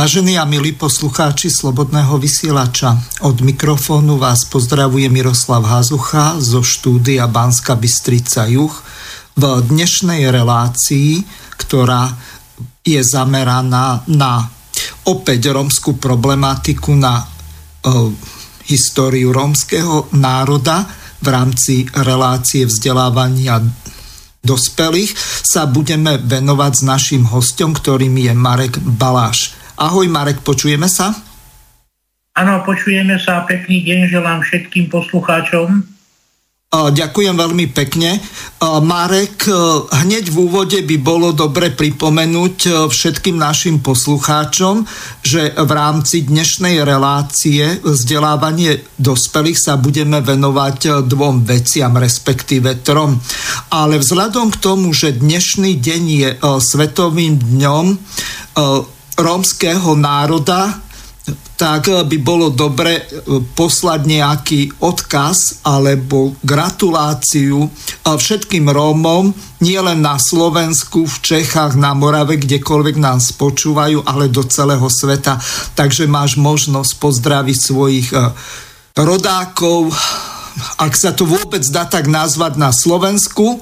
Vážení a milí poslucháči Slobodného vysielača, od mikrofónu vás pozdravuje Miroslav Hazucha zo štúdia Banska Bystrica Juch v dnešnej relácii, ktorá je zameraná na opäť rómskú problematiku, na uh, históriu rómskeho národa v rámci relácie vzdelávania dospelých sa budeme venovať s našim hostom, ktorým je Marek Baláš. Ahoj Marek, počujeme sa? Áno, počujeme sa. Pekný deň želám všetkým poslucháčom. Ďakujem veľmi pekne. Marek, hneď v úvode by bolo dobre pripomenúť všetkým našim poslucháčom, že v rámci dnešnej relácie vzdelávanie dospelých sa budeme venovať dvom veciam, respektíve trom. Ale vzhľadom k tomu, že dnešný deň je Svetovým dňom rómskeho národa, tak by bolo dobre e, poslať nejaký odkaz alebo gratuláciu e, všetkým Rómom, nielen na Slovensku, v Čechách, na Morave, kdekoľvek nás počúvajú, ale do celého sveta. Takže máš možnosť pozdraviť svojich e, rodákov, ak sa to vôbec dá tak nazvať na Slovensku,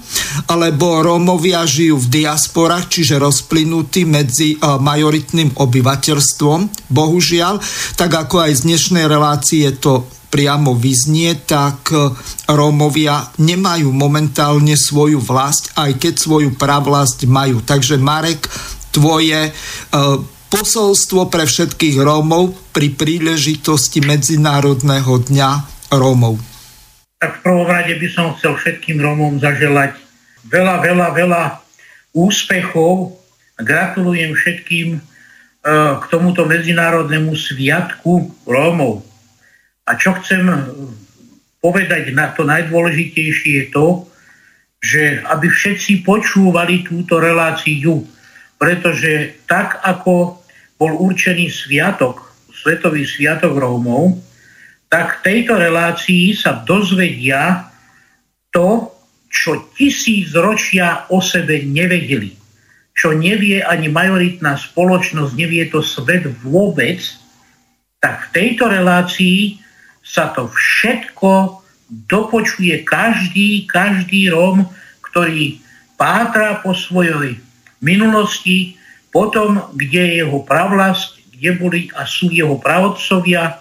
alebo Rómovia žijú v diasporách, čiže rozplynutí medzi eh, majoritným obyvateľstvom, bohužiaľ, tak ako aj z dnešnej relácie to priamo vyznie, tak eh, Rómovia nemajú momentálne svoju vlast, aj keď svoju pravlast majú. Takže Marek, tvoje eh, posolstvo pre všetkých Rómov pri príležitosti Medzinárodného dňa Rómov tak v prvom rade by som chcel všetkým Rómom zaželať veľa, veľa, veľa úspechov. Gratulujem všetkým e, k tomuto medzinárodnému sviatku Rómov. A čo chcem povedať na to najdôležitejšie je to, že aby všetci počúvali túto reláciu, pretože tak ako bol určený sviatok, Svetový sviatok Rómov, tak v tejto relácii sa dozvedia to, čo tisíc ročia o sebe nevedeli. Čo nevie ani majoritná spoločnosť, nevie to svet vôbec, tak v tejto relácii sa to všetko dopočuje každý, každý Róm, ktorý pátra po svojej minulosti, potom, kde je jeho pravlasť, kde boli a sú jeho pravodcovia,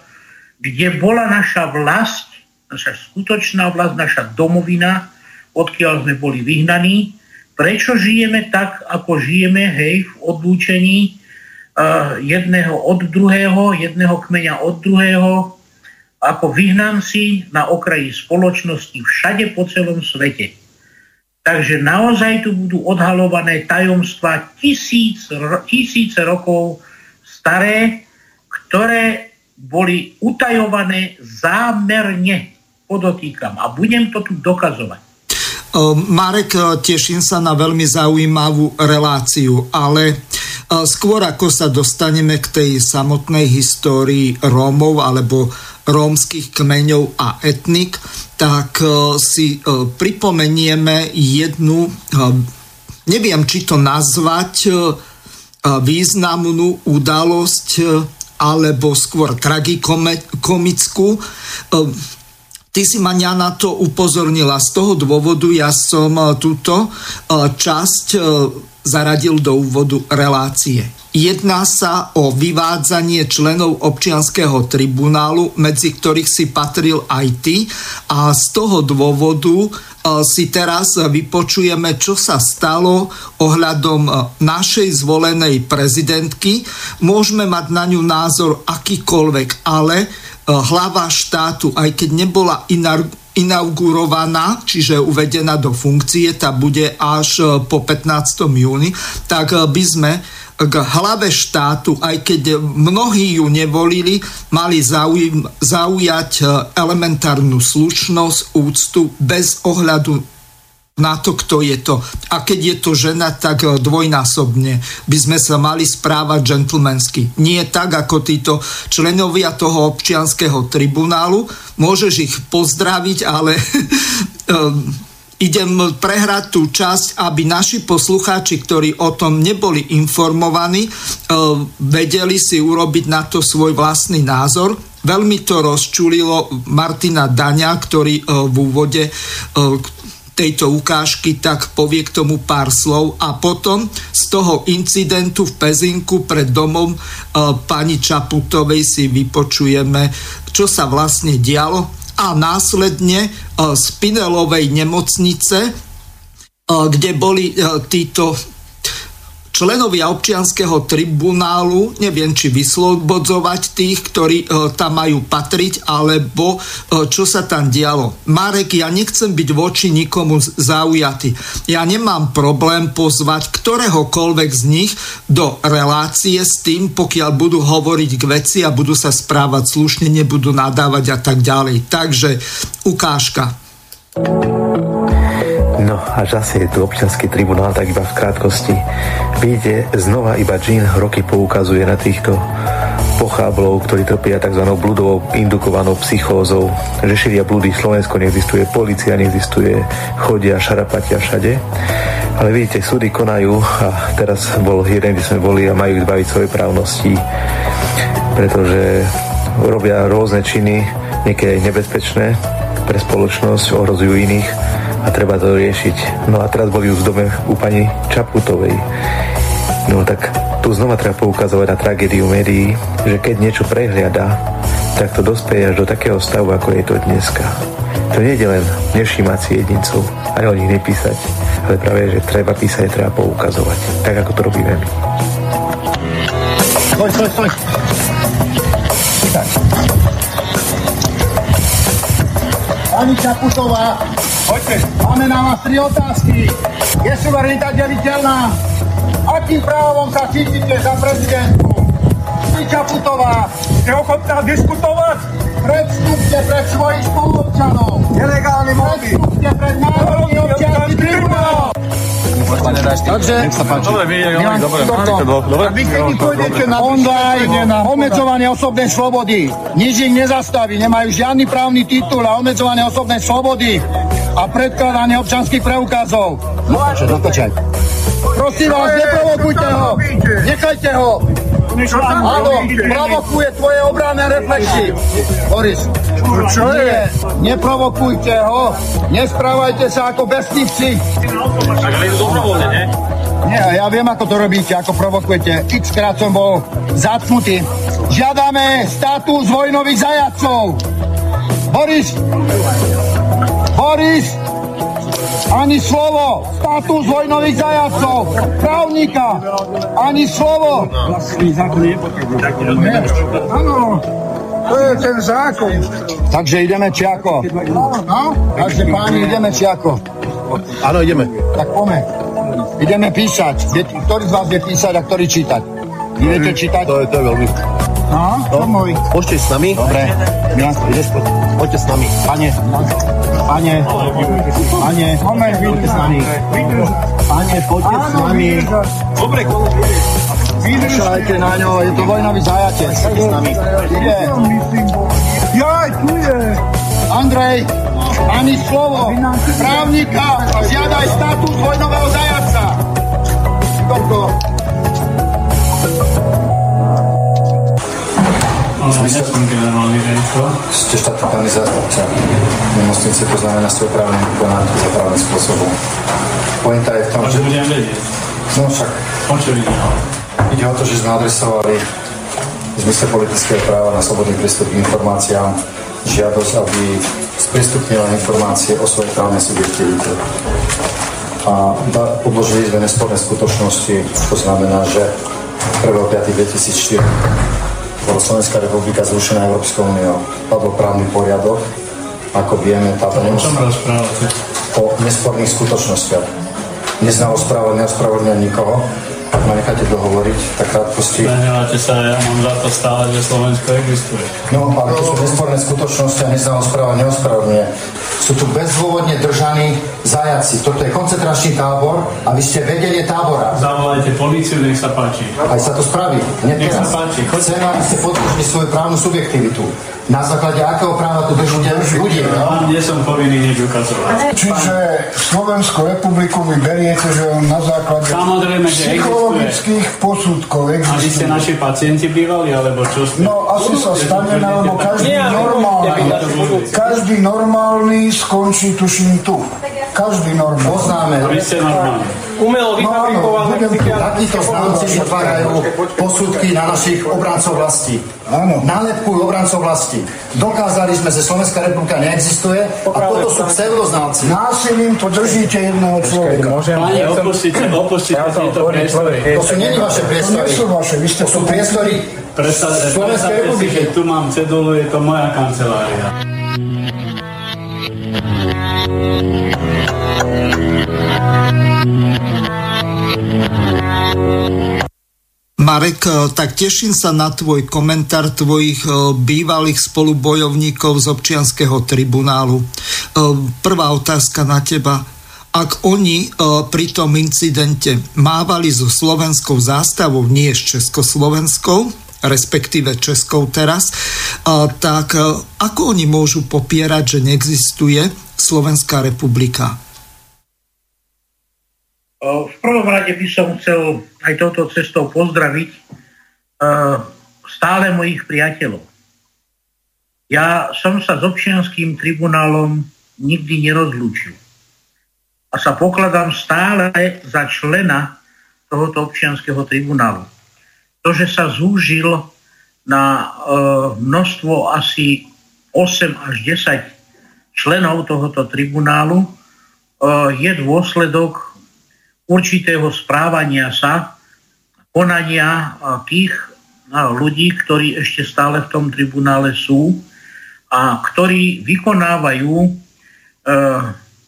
kde bola naša vlast, naša skutočná vlast, naša domovina, odkiaľ sme boli vyhnaní, prečo žijeme tak, ako žijeme, hej, v odlúčení uh, jedného od druhého, jedného kmeňa od druhého, ako vyhnanci na okraji spoločnosti všade po celom svete. Takže naozaj tu budú odhalované tajomstva tisíc, tisíce rokov staré, ktoré boli utajované zámerne, podotýkam. A budem to tu dokazovať. Marek, teším sa na veľmi zaujímavú reláciu, ale skôr ako sa dostaneme k tej samotnej histórii Rómov alebo rómskych kmeňov a etnik, tak si pripomenieme jednu, neviem či to nazvať, významnú udalosť alebo skôr tragikomickú. Ehm, ty si ma na to upozornila. Z toho dôvodu ja som e, túto e, časť e, zaradil do úvodu relácie. Jedná sa o vyvádzanie členov občianského tribunálu, medzi ktorých si patril aj ty a z toho dôvodu si teraz vypočujeme, čo sa stalo ohľadom e, našej zvolenej prezidentky. Môžeme mať na ňu názor akýkoľvek, ale e, hlava štátu, aj keď nebola inaugurovaná, čiže uvedená do funkcie, tá bude až e, po 15. júni, tak by sme k hlave štátu, aj keď mnohí ju nevolili, mali zaujím, zaujať e, elementárnu slušnosť, úctu bez ohľadu na to, kto je to. A keď je to žena, tak e, dvojnásobne by sme sa mali správať džentlmensky. Nie tak, ako títo členovia toho občianského tribunálu. Môžeš ich pozdraviť, ale e, idem prehrať tú časť, aby naši poslucháči, ktorí o tom neboli informovaní, vedeli si urobiť na to svoj vlastný názor. Veľmi to rozčulilo Martina Daňa, ktorý v úvode tejto ukážky, tak povie k tomu pár slov a potom z toho incidentu v Pezinku pred domom e, pani Čaputovej si vypočujeme, čo sa vlastne dialo a následne e, z Pinelovej nemocnice, e, kde boli títo členovia občianského tribunálu, neviem či vyslobodzovať tých, ktorí e, tam majú patriť, alebo e, čo sa tam dialo. Marek, ja nechcem byť voči nikomu zaujatý. Ja nemám problém pozvať ktoréhokoľvek z nich do relácie s tým, pokiaľ budú hovoriť k veci a budú sa správať slušne, nebudú nadávať a tak ďalej. Takže ukážka. No a zase je tu občianský tribunál, tak iba v krátkosti. Vidíte, znova iba Jean roky poukazuje na týchto pocháblov, ktorí trpia tzv. bludovou indukovanou psychózou, že šíria blúdy v Slovensku neexistuje, policia neexistuje, chodia, šarapatia všade. Ale vidíte, súdy konajú a teraz bol jeden, kde sme boli a majú ich zbaviť svojej právnosti, pretože robia rôzne činy, niekedy nebezpečné pre spoločnosť, ohrozujú iných a treba to riešiť. No a teraz boli už v dome u pani Čaputovej. No tak tu znova treba poukazovať na tragédiu médií, že keď niečo prehliada, tak to dospeje až do takého stavu, ako je to dneska. To nie je len nevšímať si jedincov, aj o nich nepísať, ale práve, že treba písať, treba poukazovať, tak ako to robíme my. Stoj, stoj, stoj. Pani Čaputová, Poďte. Máme na vás tri otázky. Je suverenita deliteľná? Akým právom sa cítite za prezidentku? Vy Čaputová, ste ochotná diskutovať? Predstupte pred svojich spoluobčanov. Nelegálny módy. Predstupte pred národný občianský tribunál. Takže, dobre, my dobre, dobre, vy keď pôjdete na online obmedzovanie osobnej slobody, nič ich nezastaví, nemajú žiadny právny titul a obmedzovanie osobnej slobody a predkladanie občanských preukázov. Dotočaj, Prosím vás, neprovokujte ho. Nechajte ho. Áno, provokuje tvoje obranné reflexy. Boris, čo je? Neprovokujte ho. Nesprávajte sa ako bestívci. Tak ale je to dobrovoľne, nie? Nie, ja viem, ako to robíte, ako provokujete. X krát som bol zatknutý. Žiadame status vojnových zajacov. Boris, Boris, ani slovo, status vojnových zajacov, právnika, ani slovo. Vlastný zákon je Áno, to je ten zákon. Takže ideme či ako? No? Takže páni, ideme či ako? Áno, ideme. Tak poďme. Ideme písať. Ktorý z vás vie písať a ktorý čítať? Vy viete čítať? To je, to je veľmi. No, to môj. Poďte s nami. Dobre. Po... Poďte s nami. Pane, pane, pane, poďte s nami. Pane, poďte s nami. Dobre, Vyšľajte na ňo, je to vojnový zajatec. S nami. Ide. Jaj, tu je. Andrej, ani slovo. Právnika, žiadaj status vojnového zajaca. Toto. som generálny riaditeľ. Ste štátny zástupca nemocnice, to znamená ste oprávnení konať zaprávnym spôsobom. Pointa je v tom, že... budem vedieť. No však... O čo ide? Ide o to, že sme adresovali v zmysle politického práva na slobodný prístup k informáciám žiadosť, aby sprístupnila informácie o svojej právnej subjektivite. A podložili sme nesporné skutočnosti, to znamená, že 1.5.2004 bola Slovenská republika zrušená Európskou úniou, padol právny poriadok, ako vieme, táto nemocná o nesporných skutočnostiach. Neznalo správa, neospravedlňuje nikoho, ma necháte dohovoriť, tak krátkosti... Nehnevate sa, ja mám za to stále, že Slovensko existuje. No, ale to sú nesporné skutočnosti a neznalo správa, neospravedlňuje. Sú tu bezdôvodne držaní zajaci. Toto je koncentračný tábor a vy ste vedenie tábora. Zavolajte políciu, nech sa páči. Aj sa to spraví. nech sa páči. Chcem, aby ste podpořili svoju právnu subjektivitu. Na základe akého práva tu držíte ľudí? Ja No? nie som povinný nič ukazovať. Čiže Slovenskú republiku vy beriete, že on na základe Samozrejme, že existuje. psychologických posudkov A vy ste existuje. naši pacienti bývali, alebo čo ste? No asi sa stane, lebo každý normálny, každý normálny skončí tuším tu. Každý normálny. Poznáme. Vy ste normálni. Umelo vyfabrikované psychiatrické Takíto znalci vytvárajú posudky na našich obrancov vlasti. Áno. Nálepkujú obrancov vlasti. Dokázali sme, že Slovenská republika neexistuje a toto sú pseudoznalci. Násilím to držíte jedného človeka. Pani, opustite, opustite tieto priestory. To sú není vaše To priestory. nie sú vaše, vy ste To sú priestory Slovenskej republiky. tu mám cedulu, je to moja kancelária. Marek, e, tak teším sa na tvoj komentár tvojich e, bývalých spolubojovníkov z občianského tribunálu. E, Prvá otázka na teba. Ak oni pri tom incidente mávali so slovenskou zástavou, nie s československou, respektíve českou teraz, tak ako oni môžu popierať, že neexistuje Slovenská republika? V prvom rade by som chcel aj touto cestou pozdraviť stále mojich priateľov. Ja som sa s občianským tribunálom nikdy nerozlúčil. A sa pokladám stále za člena tohoto občianského tribunálu. To, že sa zúžil na eh, množstvo asi 8 až 10 členov tohoto tribunálu, eh, je dôsledok určitého správania sa, konania a, tých ľudí, ktorí ešte stále v tom tribunále sú a ktorí vykonávajú e,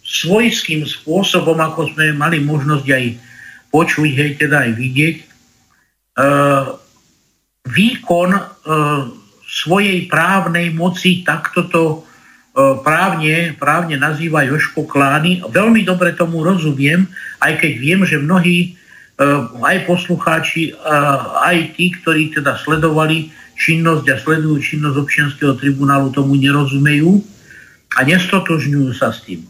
svojským spôsobom, ako sme mali možnosť aj počuť, hej, teda aj vidieť, e, výkon e, svojej právnej moci, takto to e, právne, právne nazýva Joško Klány. Veľmi dobre tomu rozumiem, aj keď viem, že mnohí e, aj poslucháči, e, aj tí, ktorí teda sledovali činnosť a sledujú činnosť občianského tribunálu, tomu nerozumejú a nestotožňujú sa s tým.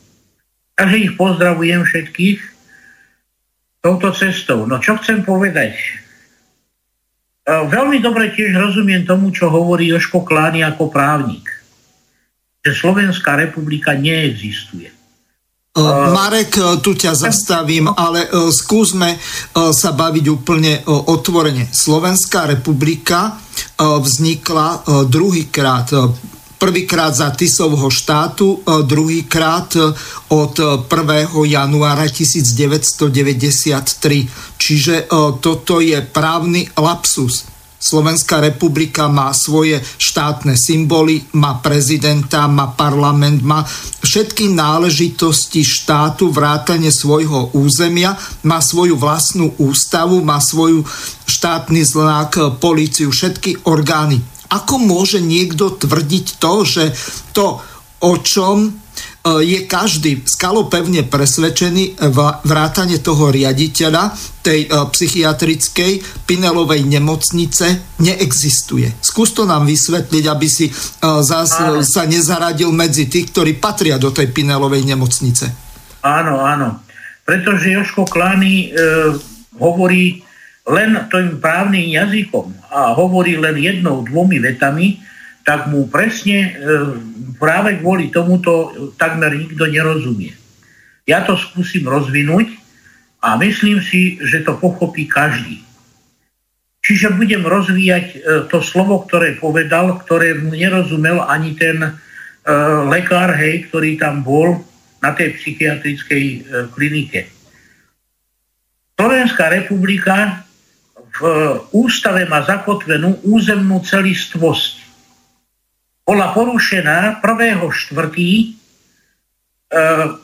Takže ich pozdravujem všetkých touto cestou. No čo chcem povedať? E, Veľmi dobre tiež rozumiem tomu, čo hovorí Joško Klány ako právnik. Že Slovenská republika neexistuje. E, Marek, e, tu ťa zastavím, ale skúsme sa baviť úplne otvorene. Slovenská republika vznikla druhýkrát. E, Prvýkrát za Tisovho štátu, e, druhýkrát e, od e, 1. januára 1993. Čiže e, toto je právny lapsus. Slovenská republika má svoje štátne symboly, má prezidenta, má parlament, má všetky náležitosti štátu, vrátane svojho územia, má svoju vlastnú ústavu, má svoju štátny znak, políciu, všetky orgány. Ako môže niekto tvrdiť to, že to, o čom e, je každý skalopevne presvedčený v- vrátane toho riaditeľa tej e, psychiatrickej Pinelovej nemocnice neexistuje. Skús to nám vysvetliť, aby si e, zás Áno. sa nezaradil medzi tých, ktorí patria do tej Pinelovej nemocnice. Áno, áno. Pretože Joško Klány e, hovorí len tým právnym jazykom a hovorí len jednou, dvomi vetami, tak mu presne e, práve kvôli tomuto takmer nikto nerozumie. Ja to skúsim rozvinúť a myslím si, že to pochopí každý. Čiže budem rozvíjať e, to slovo, ktoré povedal, ktoré mu nerozumel ani ten e, lekár, hej, ktorý tam bol na tej psychiatrickej klinike. Slovenská republika v e, ústave má zakotvenú územnú celistvosť. Bola porušená 1.4. E,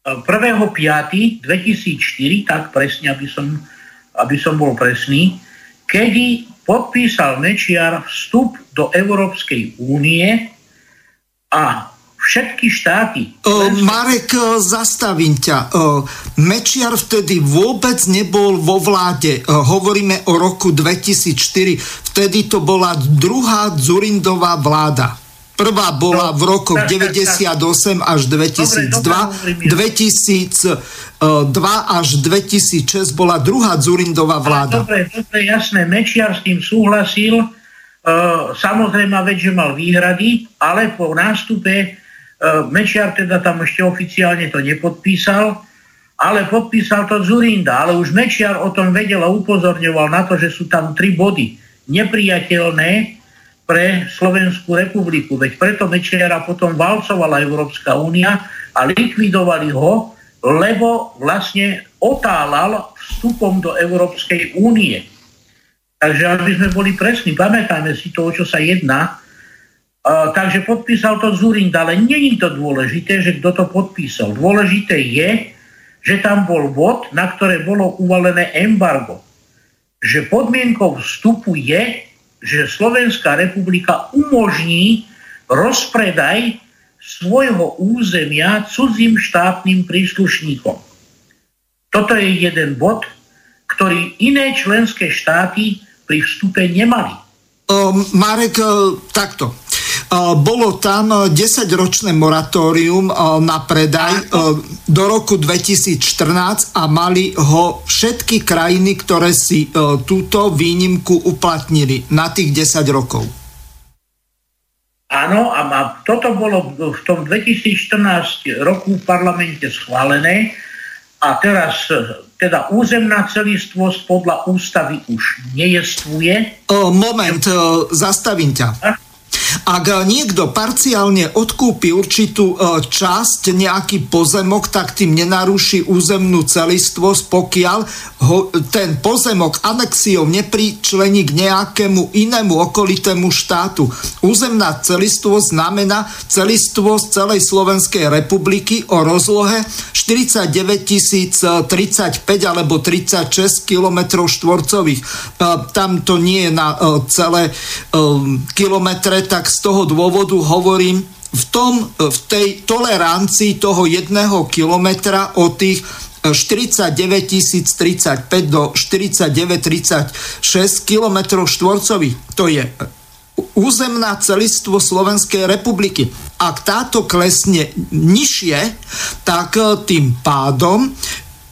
1.5.2004, tak presne, aby som, aby som bol presný, kedy podpísal Mečiar vstup do Európskej únie a všetky štáty. O, Marek, zastavím ťa. O, Mečiar vtedy vôbec nebol vo vláde. O, hovoríme o roku 2004. Vtedy to bola druhá Zurindová vláda. Prvá bola No, v rokoch tak, tak, 98 až 2002. Dobre, dobre, hovorím, 2002 až 2006 bola druhá Zurindová vláda. Dobre, dobre, jasné, Mečiar s tým súhlasil. Samozrejme, veď, že mal výhrady, ale po nástupe Mečiar teda tam ešte oficiálne to nepodpísal, ale podpísal to Zurinda. Ale už Mečiar o tom vedel a upozorňoval na to, že sú tam tri body nepriateľné pre Slovenskú republiku. Veď preto Mečiara potom valcovala Európska únia a likvidovali ho, lebo vlastne otálal vstupom do Európskej únie. Takže aby sme boli presní, pamätáme si to, o čo sa jedná. Takže podpísal to Zurind, ale není to dôležité, že kto to podpísal. Dôležité je, že tam bol bod, na ktoré bolo uvalené embargo. Že podmienkou vstupu je, že Slovenská republika umožní rozpredaj svojho územia cudzím štátnym príslušníkom. Toto je jeden bod, ktorý iné členské štáty pri vstupe nemali. O, Marek, o, takto. Bolo tam 10-ročné moratórium o, na predaj o, do roku 2014 a mali ho všetky krajiny, ktoré si túto výnimku uplatnili na tých 10 rokov. Áno, a ma, toto bolo v tom 2014 roku v parlamente schválené a teraz e, teda územná celistvosť podľa ústavy už nejestvuje. O, moment, zastavím ťa. Ak niekto parciálne odkúpi určitú e, časť, nejaký pozemok, tak tým nenaruší územnú celistvosť, pokiaľ ho, ten pozemok anexiou nepričlení k nejakému inému okolitému štátu. Územná celistvosť znamená celistvosť celej Slovenskej republiky o rozlohe 49 035 alebo 36 km štvorcových. Tam to nie je na celé kilometre, tak z toho dôvodu hovorím v, tom, v tej tolerancii toho jedného kilometra o tých 49 035 do 49 36 km štvorcových. To je územná celistvo Slovenskej republiky. Ak táto klesne nižšie, tak tým pádom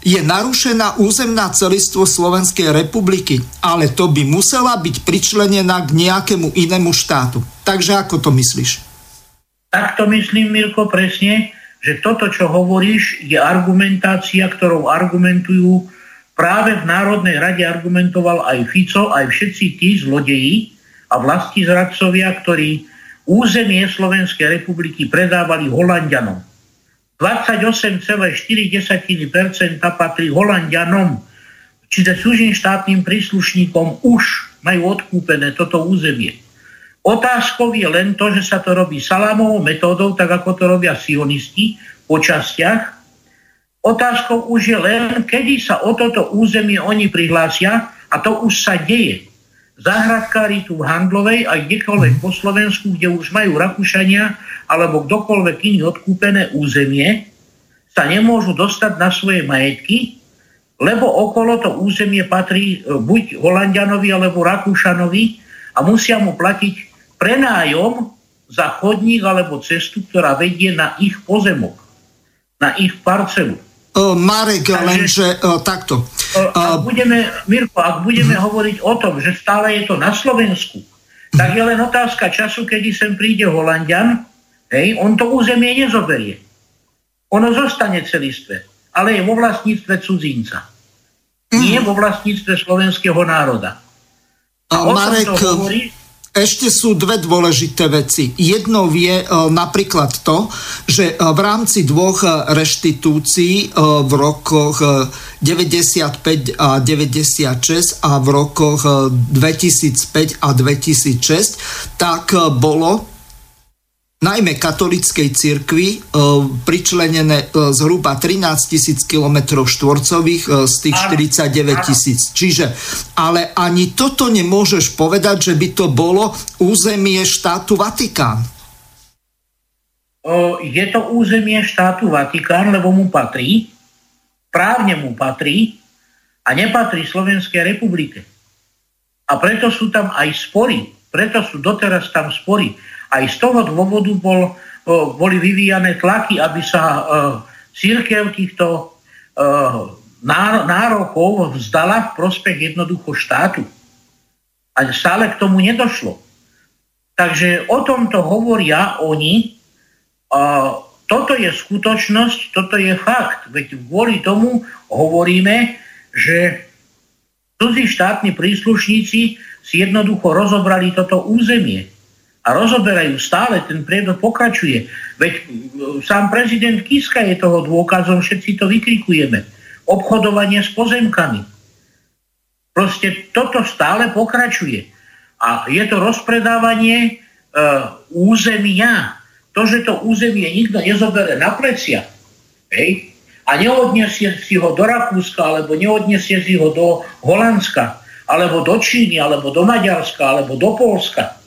je narušená územná celistvo Slovenskej republiky, ale to by musela byť pričlenená k nejakému inému štátu. Takže ako to myslíš? Tak to myslím, Mirko, presne, že toto, čo hovoríš, je argumentácia, ktorou argumentujú práve v Národnej rade argumentoval aj Fico, aj všetci tí zlodeji a vlasti zradcovia, ktorí územie Slovenskej republiky predávali Holandianom. 28,4% patrí Holandianom, čiže cudzím štátnym príslušníkom už majú odkúpené toto územie. Otázkou je len to, že sa to robí salámovou metódou, tak ako to robia sionisti po častiach. Otázkou už je len, kedy sa o toto územie oni prihlásia a to už sa deje. Záhradkári tu v Handlovej a kdekoľvek po Slovensku, kde už majú Rakúšania alebo kdokoľvek iný odkúpené územie, sa nemôžu dostať na svoje majetky, lebo okolo to územie patrí e, buď Holandianovi alebo Rakúšanovi a musia mu platiť prenájom za chodník alebo cestu, ktorá vedie na ich pozemok, na ich parcelu. Uh, Marek, Takže- lenže uh, takto. Ak budeme, Mirko, ak budeme hovoriť o tom, že stále je to na Slovensku, tak je len otázka času, kedy sem príde Holandian, hej, on to územie nezoberie. Ono zostane celistve, ale je vo vlastníctve cudzinca. Nie vo vlastníctve slovenského národa. A tom Marek, hovorí, ešte sú dve dôležité veci. Jednou je e, napríklad to, že e, v rámci dvoch e, reštitúcií v rokoch e, 95 a 96 a v rokoch e, 2005 a 2006, tak bolo najmä katolickej cirkvi e, pričlenené e, zhruba 13 tisíc km štvorcových e, z tých Áno, 49 tisíc. Čiže, ale ani toto nemôžeš povedať, že by to bolo územie štátu Vatikán. je to územie štátu Vatikán, lebo mu patrí, právne mu patrí a nepatrí Slovenskej republike. A preto sú tam aj spory, preto sú doteraz tam spory. Aj z toho dôvodu bol, boli vyvíjane tlaky, aby sa církev týchto nárokov vzdala v prospech jednoducho štátu. A stále k tomu nedošlo. Takže o tomto hovoria oni. Toto je skutočnosť, toto je fakt. Veď kvôli tomu hovoríme, že cudzí štátni príslušníci si jednoducho rozobrali toto územie. A rozoberajú stále, ten priebeh pokračuje. Veď sám prezident Kiska je toho dôkazom, všetci to vykrikujeme. Obchodovanie s pozemkami. Proste toto stále pokračuje. A je to rozpredávanie e, územia. To, že to územie nikto nezobere na plecia hej, a neodniesie si ho do Rakúska, alebo neodniesie si ho do Holandska, alebo do Číny, alebo do Maďarska, alebo do Polska,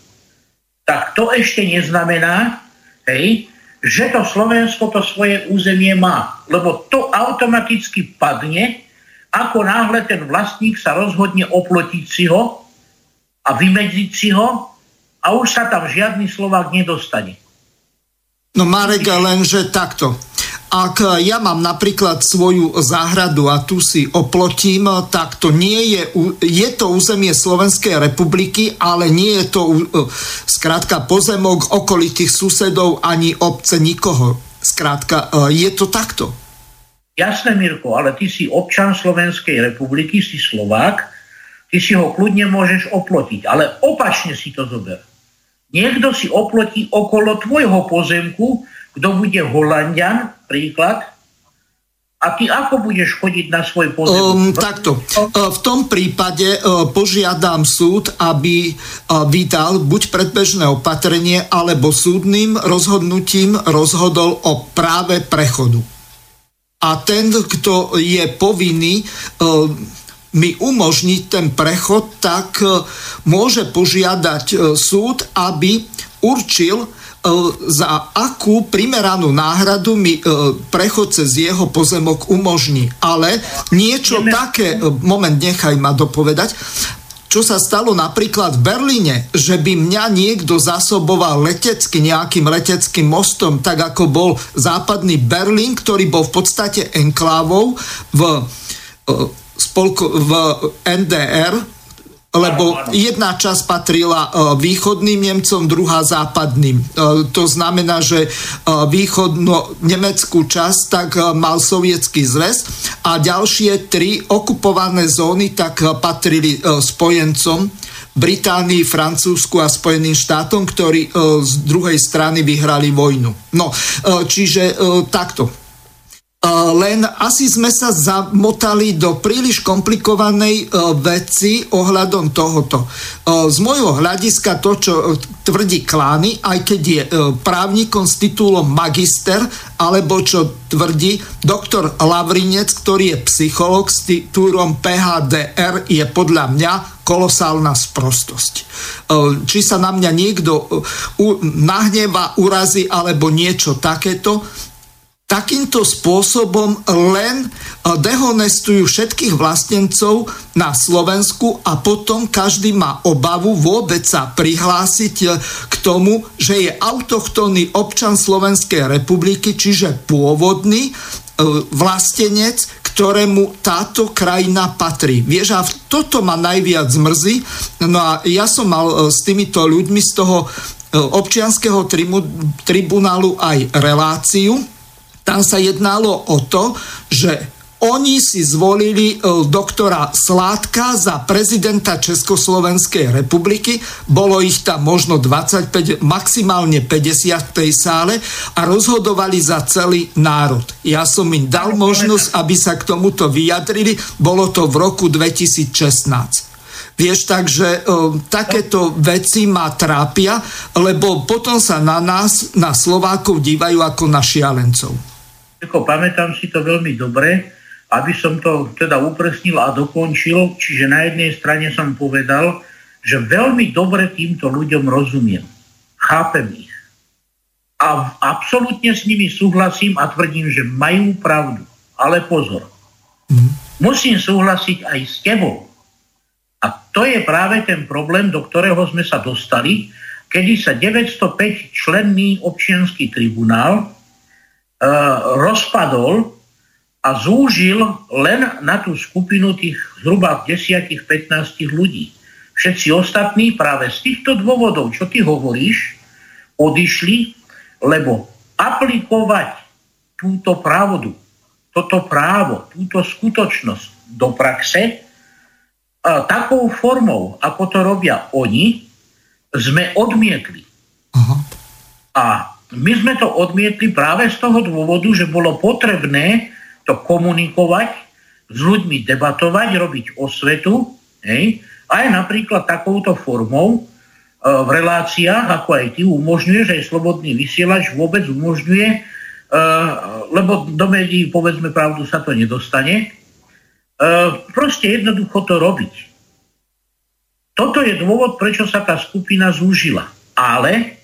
tak to ešte neznamená, hej, že to Slovensko to svoje územie má. Lebo to automaticky padne, ako náhle ten vlastník sa rozhodne oplotiť si ho a vymedziť si ho a už sa tam žiadny Slovák nedostane. No Marek, lenže takto. Ak ja mám napríklad svoju záhradu a tu si oplotím, tak to nie je, je to územie Slovenskej republiky, ale nie je to skrátka pozemok okolitých susedov ani obce nikoho. Skrátka, je to takto. Jasné, Mirko, ale ty si občan Slovenskej republiky, si Slovák, ty si ho kľudne môžeš oplotiť, ale opačne si to zober. Niekto si oplotí okolo tvojho pozemku, kto bude Holandian, príklad, a ty ako budeš chodiť na svoj pozemok? Um, takto. Uh, v tom prípade uh, požiadam súd, aby vydal buď predbežné opatrenie, alebo súdnym rozhodnutím rozhodol o práve prechodu. A ten, kto je povinný mi umožniť ten prechod, tak môže požiadať súd, aby určil, za akú primeranú náhradu mi prechod cez jeho pozemok umožní. Ale niečo také, moment, nechaj ma dopovedať, čo sa stalo napríklad v Berlíne, že by mňa niekto zasoboval letecky nejakým leteckým mostom, tak ako bol západný Berlín, ktorý bol v podstate enklávou v spolko, v NDR, lebo jedna časť patrila e, východným Nemcom, druhá západným. E, to znamená, že e, východno nemeckú časť tak mal sovietský zväz a ďalšie tri okupované zóny tak patrili spojencom Británii, Francúzsku a Spojeným štátom, ktorí z druhej strany vyhrali vojnu. No, čiže takto len asi sme sa zamotali do príliš komplikovanej e, veci ohľadom tohoto. E, z môjho hľadiska to, čo tvrdí Klány, aj keď je e, právnikom s titulom magister, alebo čo tvrdí doktor Lavrinec, ktorý je psycholog s titulom PHDR, je podľa mňa kolosálna sprostosť. Či sa na mňa niekto nahneva, urazí alebo niečo takéto, takýmto spôsobom len e, dehonestujú všetkých vlastencov na Slovensku a potom každý má obavu vôbec sa prihlásiť e, k tomu, že je autochtónny občan Slovenskej republiky, čiže pôvodný e, vlastenec, ktorému táto krajina patrí. Vieš, a toto ma najviac zmrzí. No a ja som mal s týmito ľuďmi z toho občianského tribunálu aj reláciu tam sa jednalo o to, že oni si zvolili e, doktora Sládka za prezidenta Československej republiky. Bolo ich tam možno 25, maximálne 50 v tej sále a rozhodovali za celý národ. Ja som im dal možnosť, aby sa k tomuto vyjadrili. Bolo to v roku 2016. Vieš, takže e, takéto veci ma trápia, lebo potom sa na nás, na Slovákov dívajú ako na šialencov. Ako pamätám si to veľmi dobre, aby som to teda upresnil a dokončil, čiže na jednej strane som povedal, že veľmi dobre týmto ľuďom rozumiem. Chápem ich. A absolútne s nimi súhlasím a tvrdím, že majú pravdu. Ale pozor. Musím súhlasiť aj s tebou. A to je práve ten problém, do ktorého sme sa dostali, kedy sa 905 členný občianský tribunál rozpadol a zúžil len na tú skupinu tých zhruba 10-15 ľudí. Všetci ostatní práve z týchto dôvodov, čo ty hovoríš, odišli, lebo aplikovať túto pravdu, toto právo, túto skutočnosť do praxe a takou formou, ako to robia oni, sme odmietli. Uh-huh. A my sme to odmietli práve z toho dôvodu, že bolo potrebné to komunikovať, s ľuďmi debatovať, robiť osvetu, hej, aj napríklad takouto formou e, v reláciách, ako aj ty umožňuješ, aj slobodný vysielač vôbec umožňuje, e, lebo do médií, povedzme pravdu, sa to nedostane, E, proste jednoducho to robiť. Toto je dôvod, prečo sa tá skupina zúžila. Ale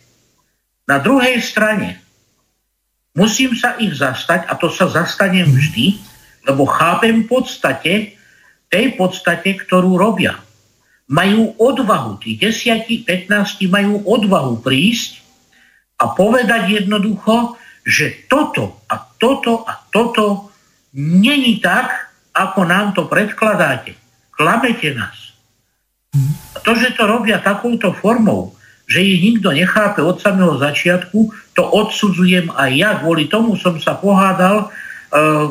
na druhej strane musím sa ich zastať a to sa zastanem vždy, lebo chápem podstate tej podstate, ktorú robia. Majú odvahu, tí 10, 15 majú odvahu prísť a povedať jednoducho, že toto a toto a toto není tak, ako nám to predkladáte. Klamete nás. A to, že to robia takouto formou, že ich nikto nechápe od samého začiatku, to odsudzujem aj ja. Kvôli tomu som sa pohádal uh,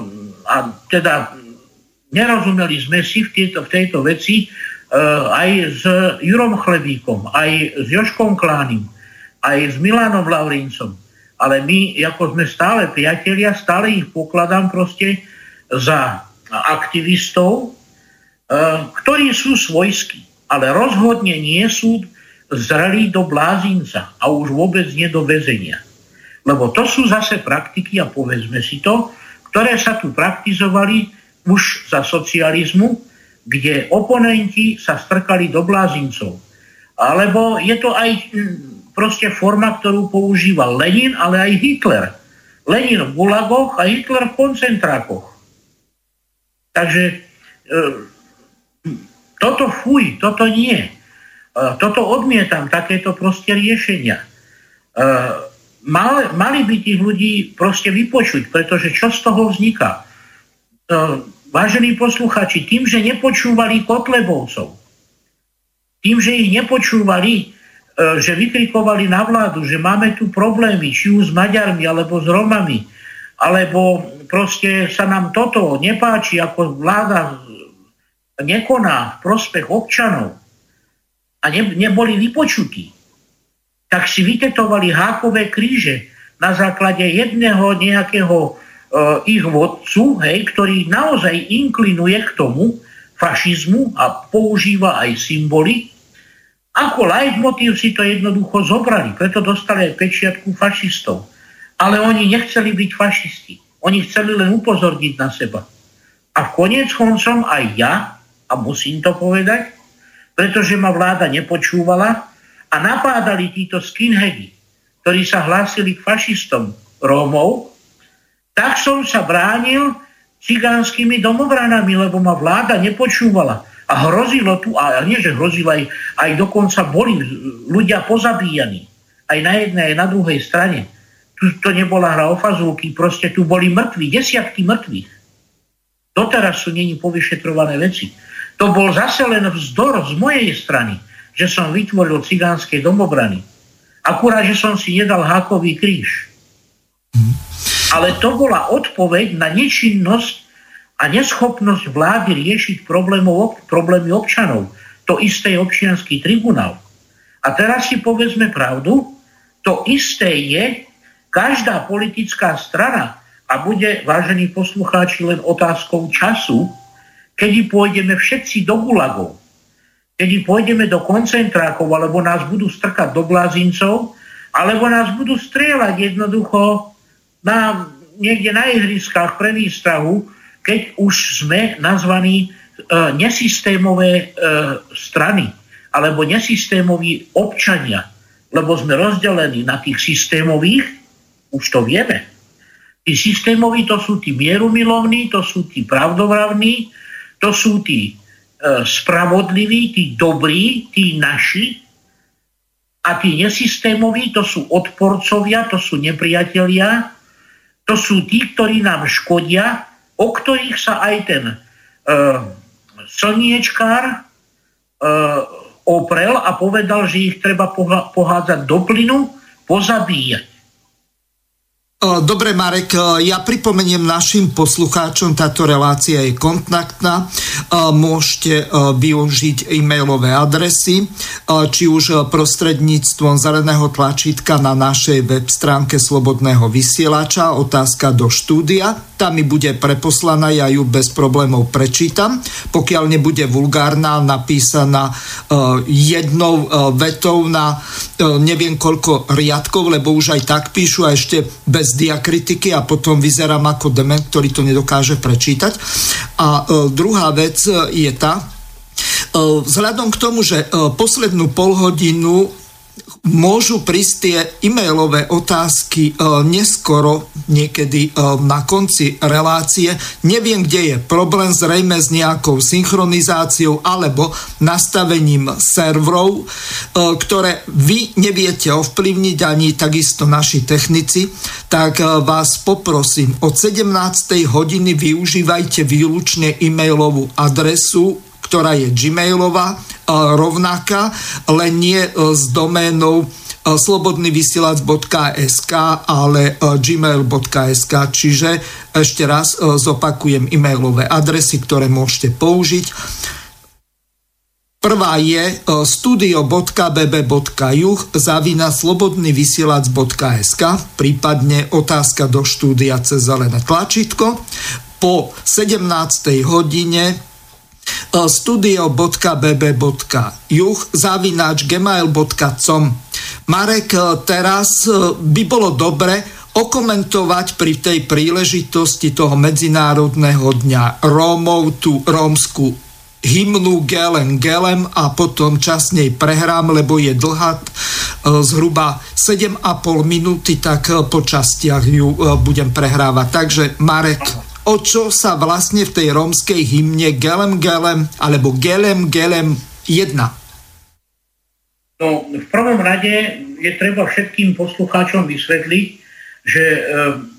a teda nerozumeli sme si v tejto, v tejto veci uh, aj s Jurom Chlebíkom, aj s Joškom Klánim, aj s Milanom Laurincom. Ale my, ako sme stále priatelia, stále ich pokladám proste za aktivistov, e, ktorí sú svojskí, ale rozhodne nie sú zreli do blázinca a už vôbec nie do väzenia. Lebo to sú zase praktiky, a povedzme si to, ktoré sa tu praktizovali už za socializmu, kde oponenti sa strkali do blázincov. Alebo je to aj proste forma, ktorú používal Lenin, ale aj Hitler. Lenin v gulagoch a Hitler v koncentrákoch. Takže e, toto fuj, toto nie. E, toto odmietam, takéto proste riešenia. E, mali, by tých ľudí proste vypočuť, pretože čo z toho vzniká? Vážení posluchači, tým, že nepočúvali Kotlebovcov, tým, že ich nepočúvali, že vykrikovali na vládu, že máme tu problémy, či už s Maďarmi, alebo s Romami, alebo proste sa nám toto nepáči, ako vláda nekoná v prospech občanov a ne, neboli vypočutí, tak si vytetovali hákové kríže na základe jedného nejakého e, ich vodcu, hej, ktorý naozaj inklinuje k tomu fašizmu a používa aj symboly. Ako leitmotív si to jednoducho zobrali, preto dostali aj pečiatku fašistov. Ale oni nechceli byť fašisti. Oni chceli len upozorniť na seba. A v koniec koncom aj ja, a musím to povedať, pretože ma vláda nepočúvala a napádali títo skinheady, ktorí sa hlásili k fašistom Rómov, tak som sa bránil cigánskymi domobranami, lebo ma vláda nepočúvala. A hrozilo tu, a nie že hrozilo, aj, aj dokonca boli ľudia pozabíjani. Aj na jednej, aj na druhej strane tu to nebola hra o fazulky, proste tu boli mŕtvi, desiatky mŕtvych. Doteraz sú není povyšetrované veci. To bol zase len vzdor z mojej strany, že som vytvoril cigánskej domobrany. Akurát, že som si nedal hákový kríž. Ale to bola odpoveď na nečinnosť a neschopnosť vlády riešiť problémov, problémy občanov. To isté je občianský tribunál. A teraz si povedzme pravdu, to isté je každá politická strana, a bude, vážení poslucháči, len otázkou času, kedy pôjdeme všetci do gulagov, kedy pôjdeme do koncentrákov, alebo nás budú strkať do blázincov, alebo nás budú strieľať jednoducho na, niekde na ihriskách pre výstrahu, keď už sme nazvaní e, nesystémové e, strany alebo nesystémoví občania, lebo sme rozdelení na tých systémových Už to vieme. Tí systémoví to sú tí mierumilovní, to sú tí pravdovravní, to sú tí e, spravodliví, tí dobrí, tí naši. A tí nesystémoví to sú odporcovia, to sú nepriatelia, to sú tí, ktorí nám škodia, o ktorých sa aj ten e, slniečkár e, oprel a povedal, že ich treba pohádzať do plynu, pozabíjať. Dobre, Marek, ja pripomeniem našim poslucháčom, táto relácia je kontaktná. Môžete využiť e-mailové adresy, či už prostredníctvom zeleného tlačítka na našej web stránke Slobodného vysielača, otázka do štúdia. Tá mi bude preposlaná, ja ju bez problémov prečítam. Pokiaľ nebude vulgárna, napísaná jednou vetou na neviem koľko riadkov, lebo už aj tak píšu a ešte bez bez diakritiky a potom vyzerám ako dement, ktorý to nedokáže prečítať. A e, druhá vec je tá, e, vzhľadom k tomu, že e, poslednú polhodinu môžu prísť tie e-mailové otázky e, neskoro, niekedy e, na konci relácie. Neviem, kde je problém, zrejme s nejakou synchronizáciou alebo nastavením serverov, e, ktoré vy neviete ovplyvniť ani takisto naši technici, tak vás poprosím, od 17. hodiny využívajte výlučne e-mailovú adresu ktorá je gmailová, rovnaká, len nie e, s doménou e, slobodnyvysielac.sk, ale gmail.sk, čiže ešte raz zopakujem e-mailové adresy, ktoré môžete použiť. Prvá je studio.bb.juh zavina slobodnyvysielac.sk prípadne otázka do štúdia cez zelené tlačítko. Po 17. hodine studio.bb.juh zavináč gmail.com Marek, e, teraz e, by bolo dobre okomentovať pri tej príležitosti toho Medzinárodného dňa Rómov tú rómsku hymnu Gelem Gelem a potom čas nej prehrám, lebo je dlhá zhruba 7,5 minúty, tak po častiach ju budem prehrávať. Takže Marek, o čo sa vlastne v tej rómskej hymne Gelem Gelem alebo Gelem Gelem jedná? No, v prvom rade je treba všetkým poslucháčom vysvetliť, že e,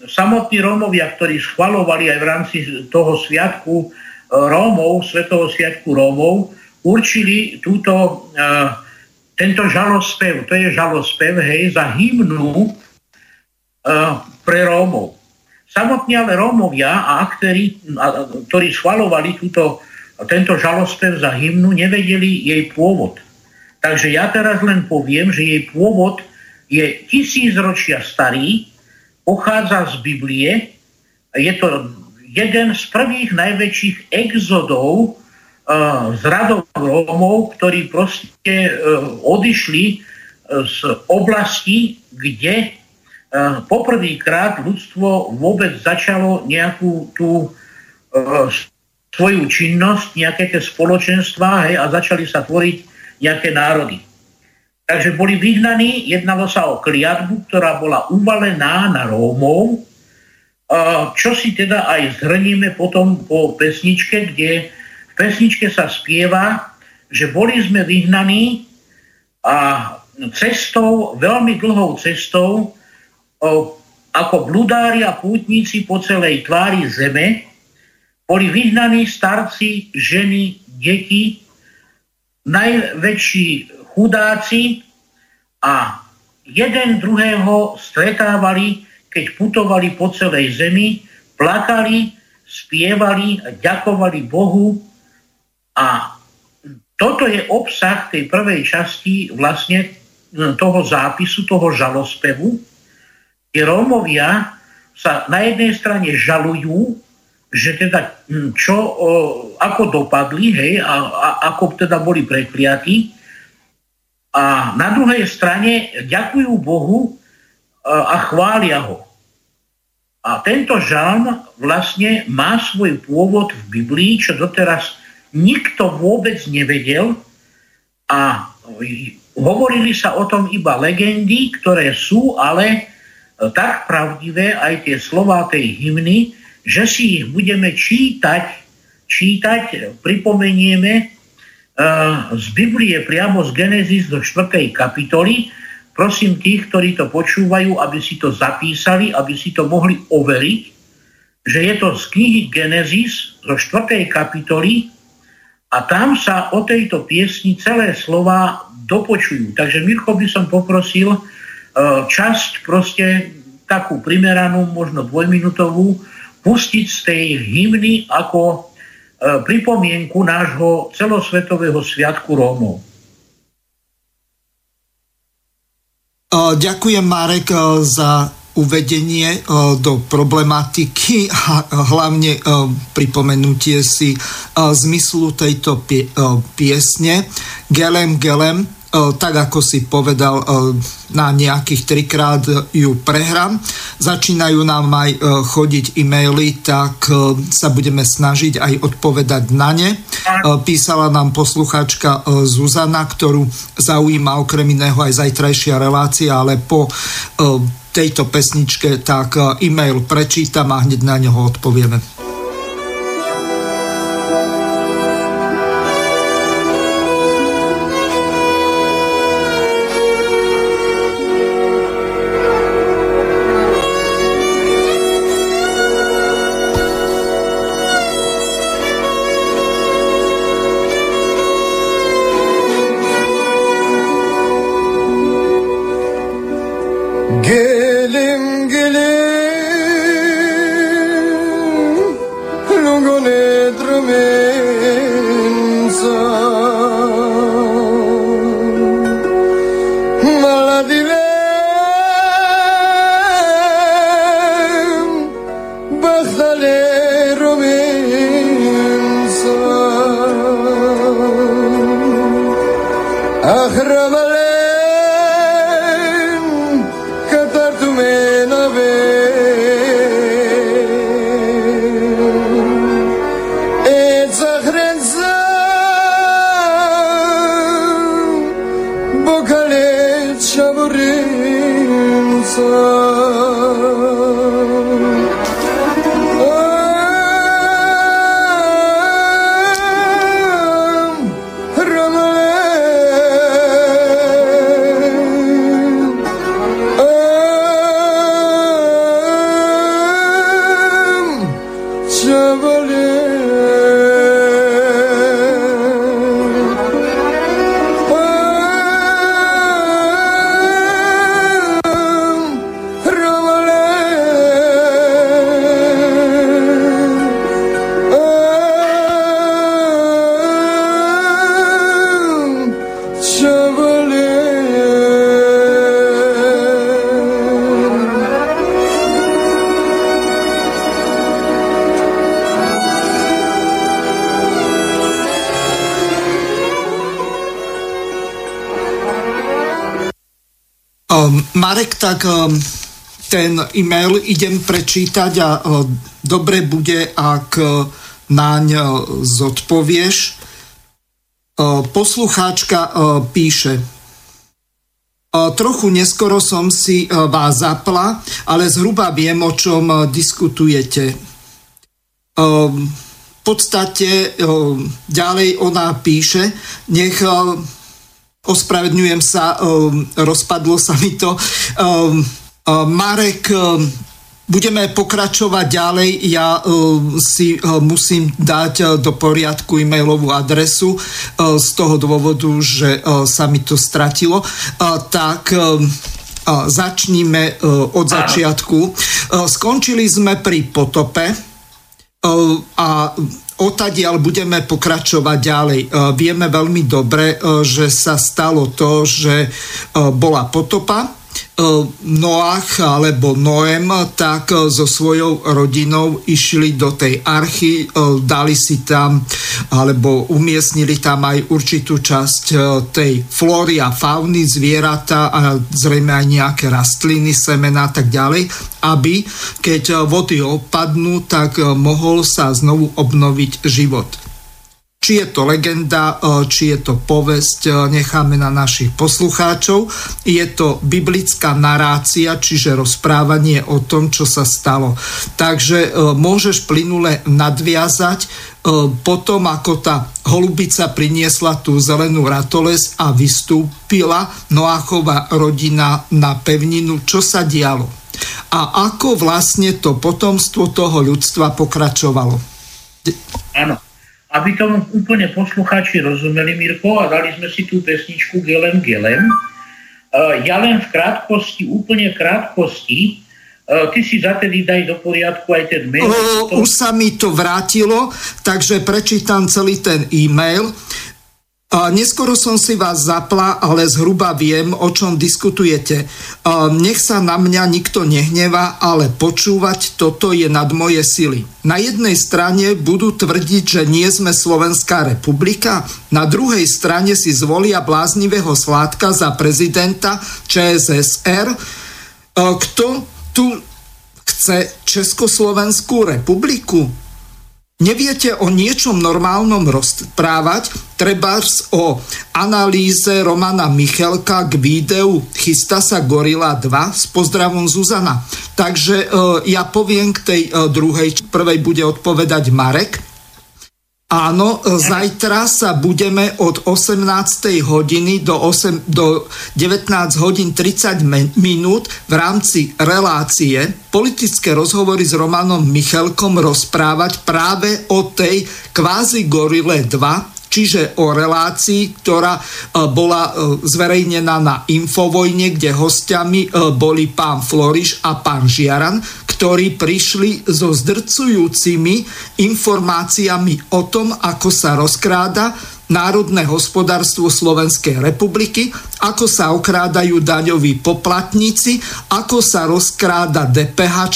samotní Rómovia, ktorí schvalovali aj v rámci toho sviatku e, Rómov, Svetového sviatku Rómov, určili túto, e, tento žalospev, to je žalospev, hej, za hymnu e, pre Rómov. Samotní ale Rómovia a aktéri, ktorí schvalovali túto, tento žalospev za hymnu, nevedeli jej pôvod. Takže ja teraz len poviem, že jej pôvod je tisícročia starý, pochádza z Biblie, je to jeden z prvých najväčších exodov uh, z radov Rómov, ktorí proste uh, odišli uh, z oblasti, kde poprvýkrát ľudstvo vôbec začalo nejakú tú uh, svoju činnosť, nejaké tie spoločenstvá hej, a začali sa tvoriť nejaké národy. Takže boli vyhnaní, jednalo sa o kliatbu, ktorá bola uvalená na Rómov, uh, čo si teda aj zhrníme potom po pesničke, kde v pesničke sa spieva, že boli sme vyhnaní a cestou, veľmi dlhou cestou, ako bludári a pútnici po celej tvári zeme, boli vyhnaní starci, ženy, deti, najväčší chudáci a jeden druhého stretávali, keď putovali po celej zemi, plakali, spievali a ďakovali Bohu a toto je obsah tej prvej časti vlastne toho zápisu, toho žalospevu, tí Rómovia sa na jednej strane žalujú, že teda hm, čo, o, ako dopadli, hej, a, a ako teda boli prekliatí. A na druhej strane ďakujú Bohu a, a chvália ho. A tento žalm vlastne má svoj pôvod v Biblii, čo doteraz nikto vôbec nevedel a hovorili sa o tom iba legendy, ktoré sú ale tak pravdivé aj tie slova tej hymny, že si ich budeme čítať, čítať, pripomenieme e, z Biblie priamo z Genesis do 4. kapitoly. Prosím tých, ktorí to počúvajú, aby si to zapísali, aby si to mohli overiť, že je to z knihy Genesis zo 4. kapitoly a tam sa o tejto piesni celé slova dopočujú. Takže Mirko by som poprosil, časť proste takú primeranú, možno dvojminútovú, pustiť z tej hymny ako e, pripomienku nášho celosvetového sviatku Rómov. E, ďakujem Marek za uvedenie do problematiky a hlavne pripomenutie si zmyslu tejto piesne. Gelem, gelem, tak ako si povedal, na nejakých trikrát ju prehrám. Začínajú nám aj chodiť e-maily, tak sa budeme snažiť aj odpovedať na ne. Písala nám poslucháčka Zuzana, ktorú zaujíma okrem iného aj zajtrajšia relácia, ale po tejto pesničke, tak e-mail prečítam a hneď na neho odpovieme. E-mail idem prečítať a uh, dobre bude, ak uh, naň uh, zodpovieš. Poslucháčka píše, Trochu neskoro som si vás zapla, ale zhruba viem, o čom diskutujete. V podstate ďalej ona píše, nech ospravedňujem sa, rozpadlo sa mi to. Um, Marek, budeme pokračovať ďalej. Ja si musím dať do poriadku e-mailovú adresu z toho dôvodu, že sa mi to stratilo. Tak začníme od začiatku. Skončili sme pri potope a Otadiaľ budeme pokračovať ďalej. Vieme veľmi dobre, že sa stalo to, že bola potopa, Noach alebo Noem tak so svojou rodinou išli do tej archy, dali si tam alebo umiestnili tam aj určitú časť tej flóry a fauny, zvieratá a zrejme aj nejaké rastliny, semena a tak ďalej, aby keď vody opadnú, tak mohol sa znovu obnoviť život. Či je to legenda, či je to povesť, necháme na našich poslucháčov. Je to biblická narácia, čiže rozprávanie o tom, čo sa stalo. Takže môžeš plynule nadviazať potom, ako tá holubica priniesla tú zelenú ratoles a vystúpila Noáchová rodina na pevninu, čo sa dialo. A ako vlastne to potomstvo toho ľudstva pokračovalo. Áno aby tomu úplne poslucháči rozumeli, Mirko, a dali sme si tú pesničku Gelem Gelem. Uh, ja len v krátkosti, úplne v krátkosti, uh, ty si zatedy daj do poriadku aj ten mail. Uh, už sa mi to vrátilo, takže prečítam celý ten e-mail. Neskoro som si vás zapla, ale zhruba viem, o čom diskutujete. Nech sa na mňa nikto nehneva, ale počúvať toto je nad moje sily. Na jednej strane budú tvrdiť, že nie sme Slovenská republika, na druhej strane si zvolia bláznivého sládka za prezidenta ČSSR. Kto tu chce Československú republiku? Neviete o niečom normálnom rozprávať, treba o analýze Romana Michelka k videu Chystá sa Gorila 2 s pozdravom Zuzana. Takže e, ja poviem k tej e, druhej, prvej bude odpovedať Marek. Áno, zajtra sa budeme od 18. hodiny do, 8, do 19 hodín 30 minút v rámci relácie politické rozhovory s Romanom Michelkom rozprávať práve o tej kvázi Gorile 2, čiže o relácii, ktorá e, bola e, zverejnená na Infovojne, kde hostiami e, boli pán Floriš a pán Žiaran, ktorí prišli so zdrcujúcimi informáciami o tom, ako sa rozkráda národné hospodárstvo Slovenskej republiky, ako sa okrádajú daňoví poplatníci, ako sa rozkráda DPH,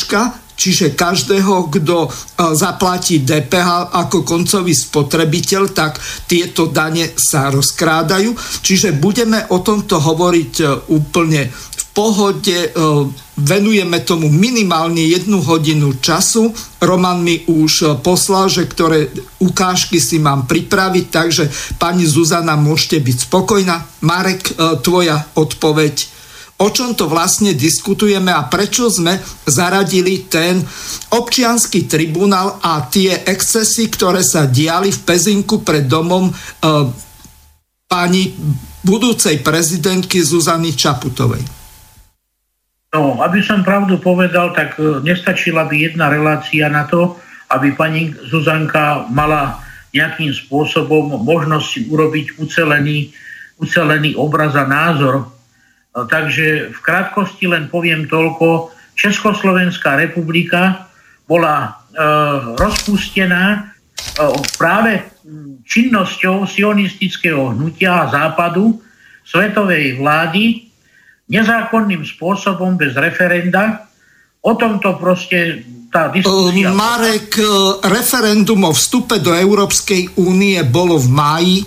Čiže každého, kto e, zaplatí DPH ako koncový spotrebiteľ, tak tieto dane sa rozkrádajú. Čiže budeme o tomto hovoriť e, úplne pohode, e, venujeme tomu minimálne jednu hodinu času. Roman mi už poslal, že ktoré ukážky si mám pripraviť, takže pani Zuzana môžete byť spokojná. Marek, tvoja odpoveď o čom to vlastne diskutujeme a prečo sme zaradili ten občianský tribunál a tie excesy, ktoré sa diali v Pezinku pred domom e, pani budúcej prezidentky Zuzany Čaputovej. No, aby som pravdu povedal, tak e, nestačila by jedna relácia na to, aby pani Zuzanka mala nejakým spôsobom možnosť urobiť ucelený, ucelený obraz a názor No, takže v krátkosti len poviem toľko. Československá republika bola e, rozpustená e, práve činnosťou sionistického hnutia a západu svetovej vlády nezákonným spôsobom bez referenda. O tomto proste tá diskusia... Marek, e, referendum o vstupe do Európskej únie bolo v máji e,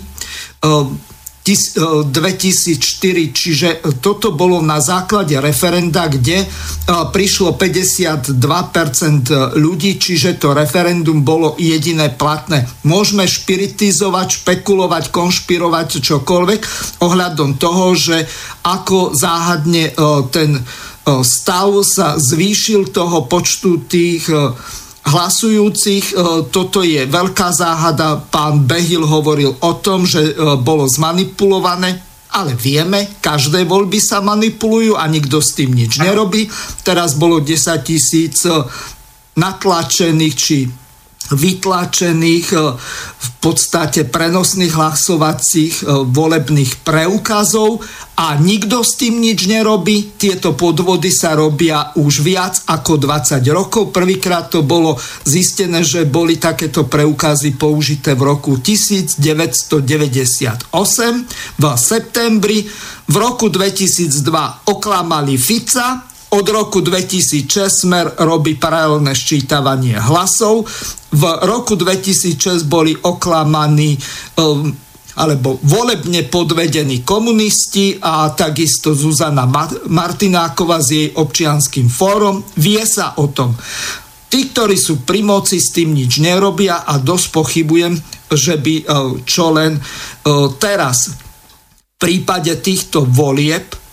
2004, čiže toto bolo na základe referenda, kde prišlo 52% ľudí, čiže to referendum bolo jediné platné. Môžeme špiritizovať, špekulovať, konšpirovať čokoľvek ohľadom toho, že ako záhadne ten stav sa zvýšil toho počtu tých hlasujúcich. E, toto je veľká záhada. Pán Behil hovoril o tom, že e, bolo zmanipulované, ale vieme, každé voľby sa manipulujú a nikto s tým nič nerobí. Teraz bolo 10 tisíc e, natlačených či vytlačených e, v podstate prenosných hlasovacích e, volebných preukazov a nikto s tým nič nerobí. Tieto podvody sa robia už viac ako 20 rokov. Prvýkrát to bolo zistené, že boli takéto preukazy použité v roku 1998 v septembri. V roku 2002 oklamali Fica, od roku 2006 Smer robí paralelné ščítavanie hlasov. V roku 2006 boli oklamaní um, alebo volebne podvedení komunisti a takisto Zuzana Martinákova s jej občianským fórom. Vie sa o tom. tí, ktorí sú pri moci, s tým nič nerobia a dosť pochybujem, že by čo len teraz v prípade týchto volieb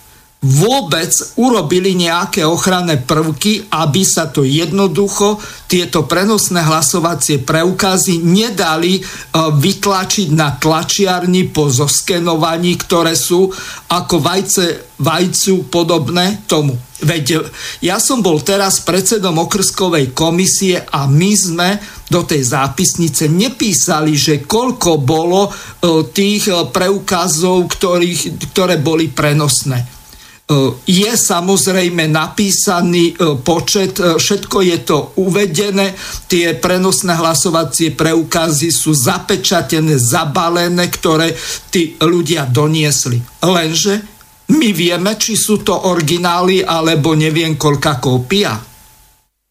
vôbec urobili nejaké ochranné prvky, aby sa to jednoducho, tieto prenosné hlasovacie preukazy nedali e, vytlačiť na tlačiarni po zoskenovaní, ktoré sú ako vajce vajcu podobné tomu. Veď ja som bol teraz predsedom okrskovej komisie a my sme do tej zápisnice nepísali, že koľko bolo e, tých e, preukazov, ktorých, ktoré boli prenosné E, je samozrejme napísaný e, počet, e, všetko je to uvedené, tie prenosné hlasovacie preukazy sú zapečatené, zabalené, ktoré tí ľudia doniesli. Lenže my vieme, či sú to originály, alebo neviem, koľká kópia.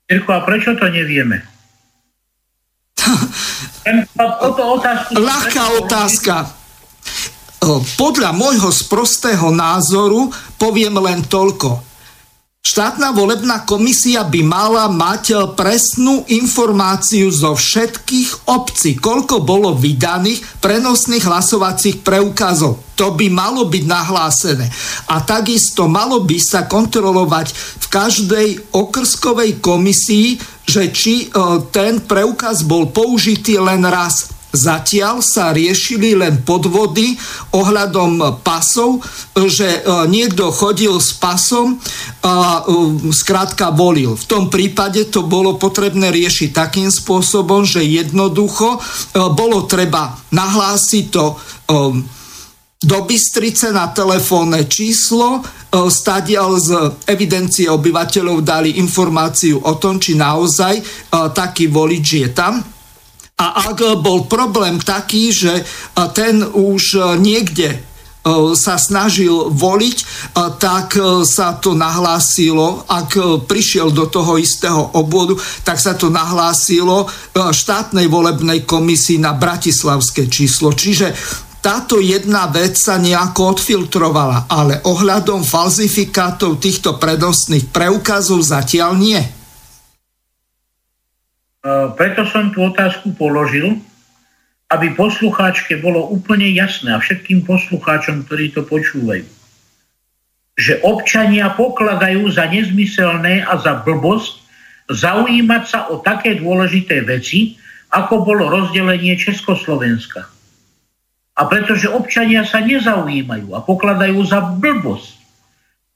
Mirko, a prečo to nevieme? Ľahká otázka podľa môjho sprostého názoru poviem len toľko. Štátna volebná komisia by mala mať presnú informáciu zo všetkých obcí, koľko bolo vydaných prenosných hlasovacích preukazov. To by malo byť nahlásené. A takisto malo by sa kontrolovať v každej okrskovej komisii, že či ten preukaz bol použitý len raz Zatiaľ sa riešili len podvody ohľadom pasov, že e, niekto chodil s pasom a e, skrátka volil. V tom prípade to bolo potrebné riešiť takým spôsobom, že jednoducho e, bolo treba nahlásiť to do Bystrice na telefónne číslo, stadiaľ z evidencie obyvateľov dali informáciu o tom, či naozaj taký volič je tam a ak bol problém taký, že ten už niekde sa snažil voliť, tak sa to nahlásilo, ak prišiel do toho istého obvodu, tak sa to nahlásilo štátnej volebnej komisii na bratislavské číslo. Čiže táto jedna vec sa nejako odfiltrovala, ale ohľadom falzifikátov týchto prednostných preukazov zatiaľ nie. E, preto som tú otázku položil, aby poslucháčke bolo úplne jasné a všetkým poslucháčom, ktorí to počúvajú, že občania pokladajú za nezmyselné a za blbosť zaujímať sa o také dôležité veci, ako bolo rozdelenie Československa. A pretože občania sa nezaujímajú a pokladajú za blbosť,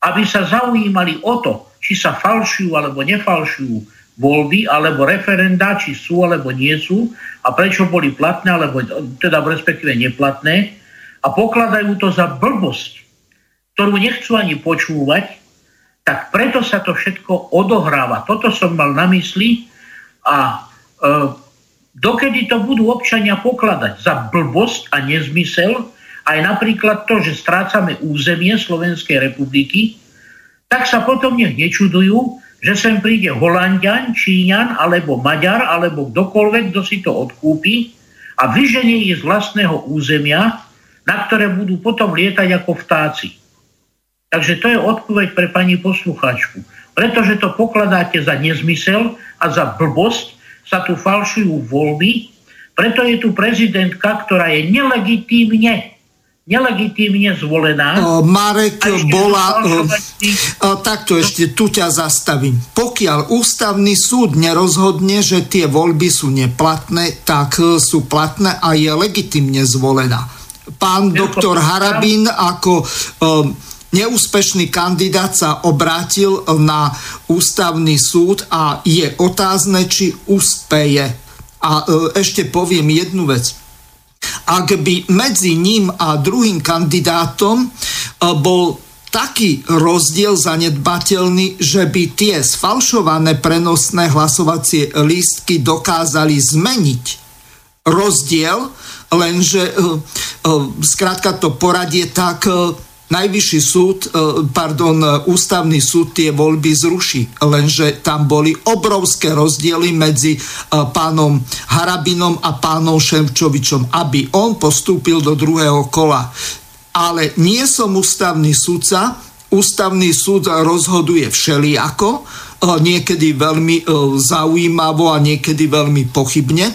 aby sa zaujímali o to, či sa falšujú alebo nefalšujú voľby alebo referenda, či sú alebo nie sú a prečo boli platné, alebo teda respektíve neplatné a pokladajú to za blbosť, ktorú nechcú ani počúvať, tak preto sa to všetko odohráva. Toto som mal na mysli a e, dokedy to budú občania pokladať za blbosť a nezmysel, aj napríklad to, že strácame územie Slovenskej republiky, tak sa potom nech nečudujú, že sem príde Holandian, Číňan alebo Maďar alebo kdokoľvek, kto si to odkúpi a vyženie ich z vlastného územia, na ktoré budú potom lietať ako vtáci. Takže to je odpoveď pre pani poslucháčku. Pretože to pokladáte za nezmysel a za blbosť, sa tu falšujú voľby, preto je tu prezidentka, ktorá je nelegitímne nelegitímne zvolená. O, Marek bola... O, o, takto ešte tu ťa zastavím. Pokiaľ ústavný súd nerozhodne, že tie voľby sú neplatné, tak e, sú platné a je legitimne zvolená. Pán doktor Harabín ako o, neúspešný kandidát sa obrátil na ústavný súd a je otázne, či úspeje. A e, ešte poviem jednu vec ak by medzi ním a druhým kandidátom e, bol taký rozdiel zanedbateľný, že by tie sfalšované prenosné hlasovacie lístky dokázali zmeniť rozdiel, lenže zkrátka e, to poradie tak e, Najvyšší súd, e, pardon, ústavný súd tie voľby zruší, lenže tam boli obrovské rozdiely medzi e, pánom Harabinom a pánom Šemčovičom, aby on postúpil do druhého kola. Ale nie som ústavný súdca, ústavný súd rozhoduje všelijako, niekedy veľmi zaujímavo a niekedy veľmi pochybne.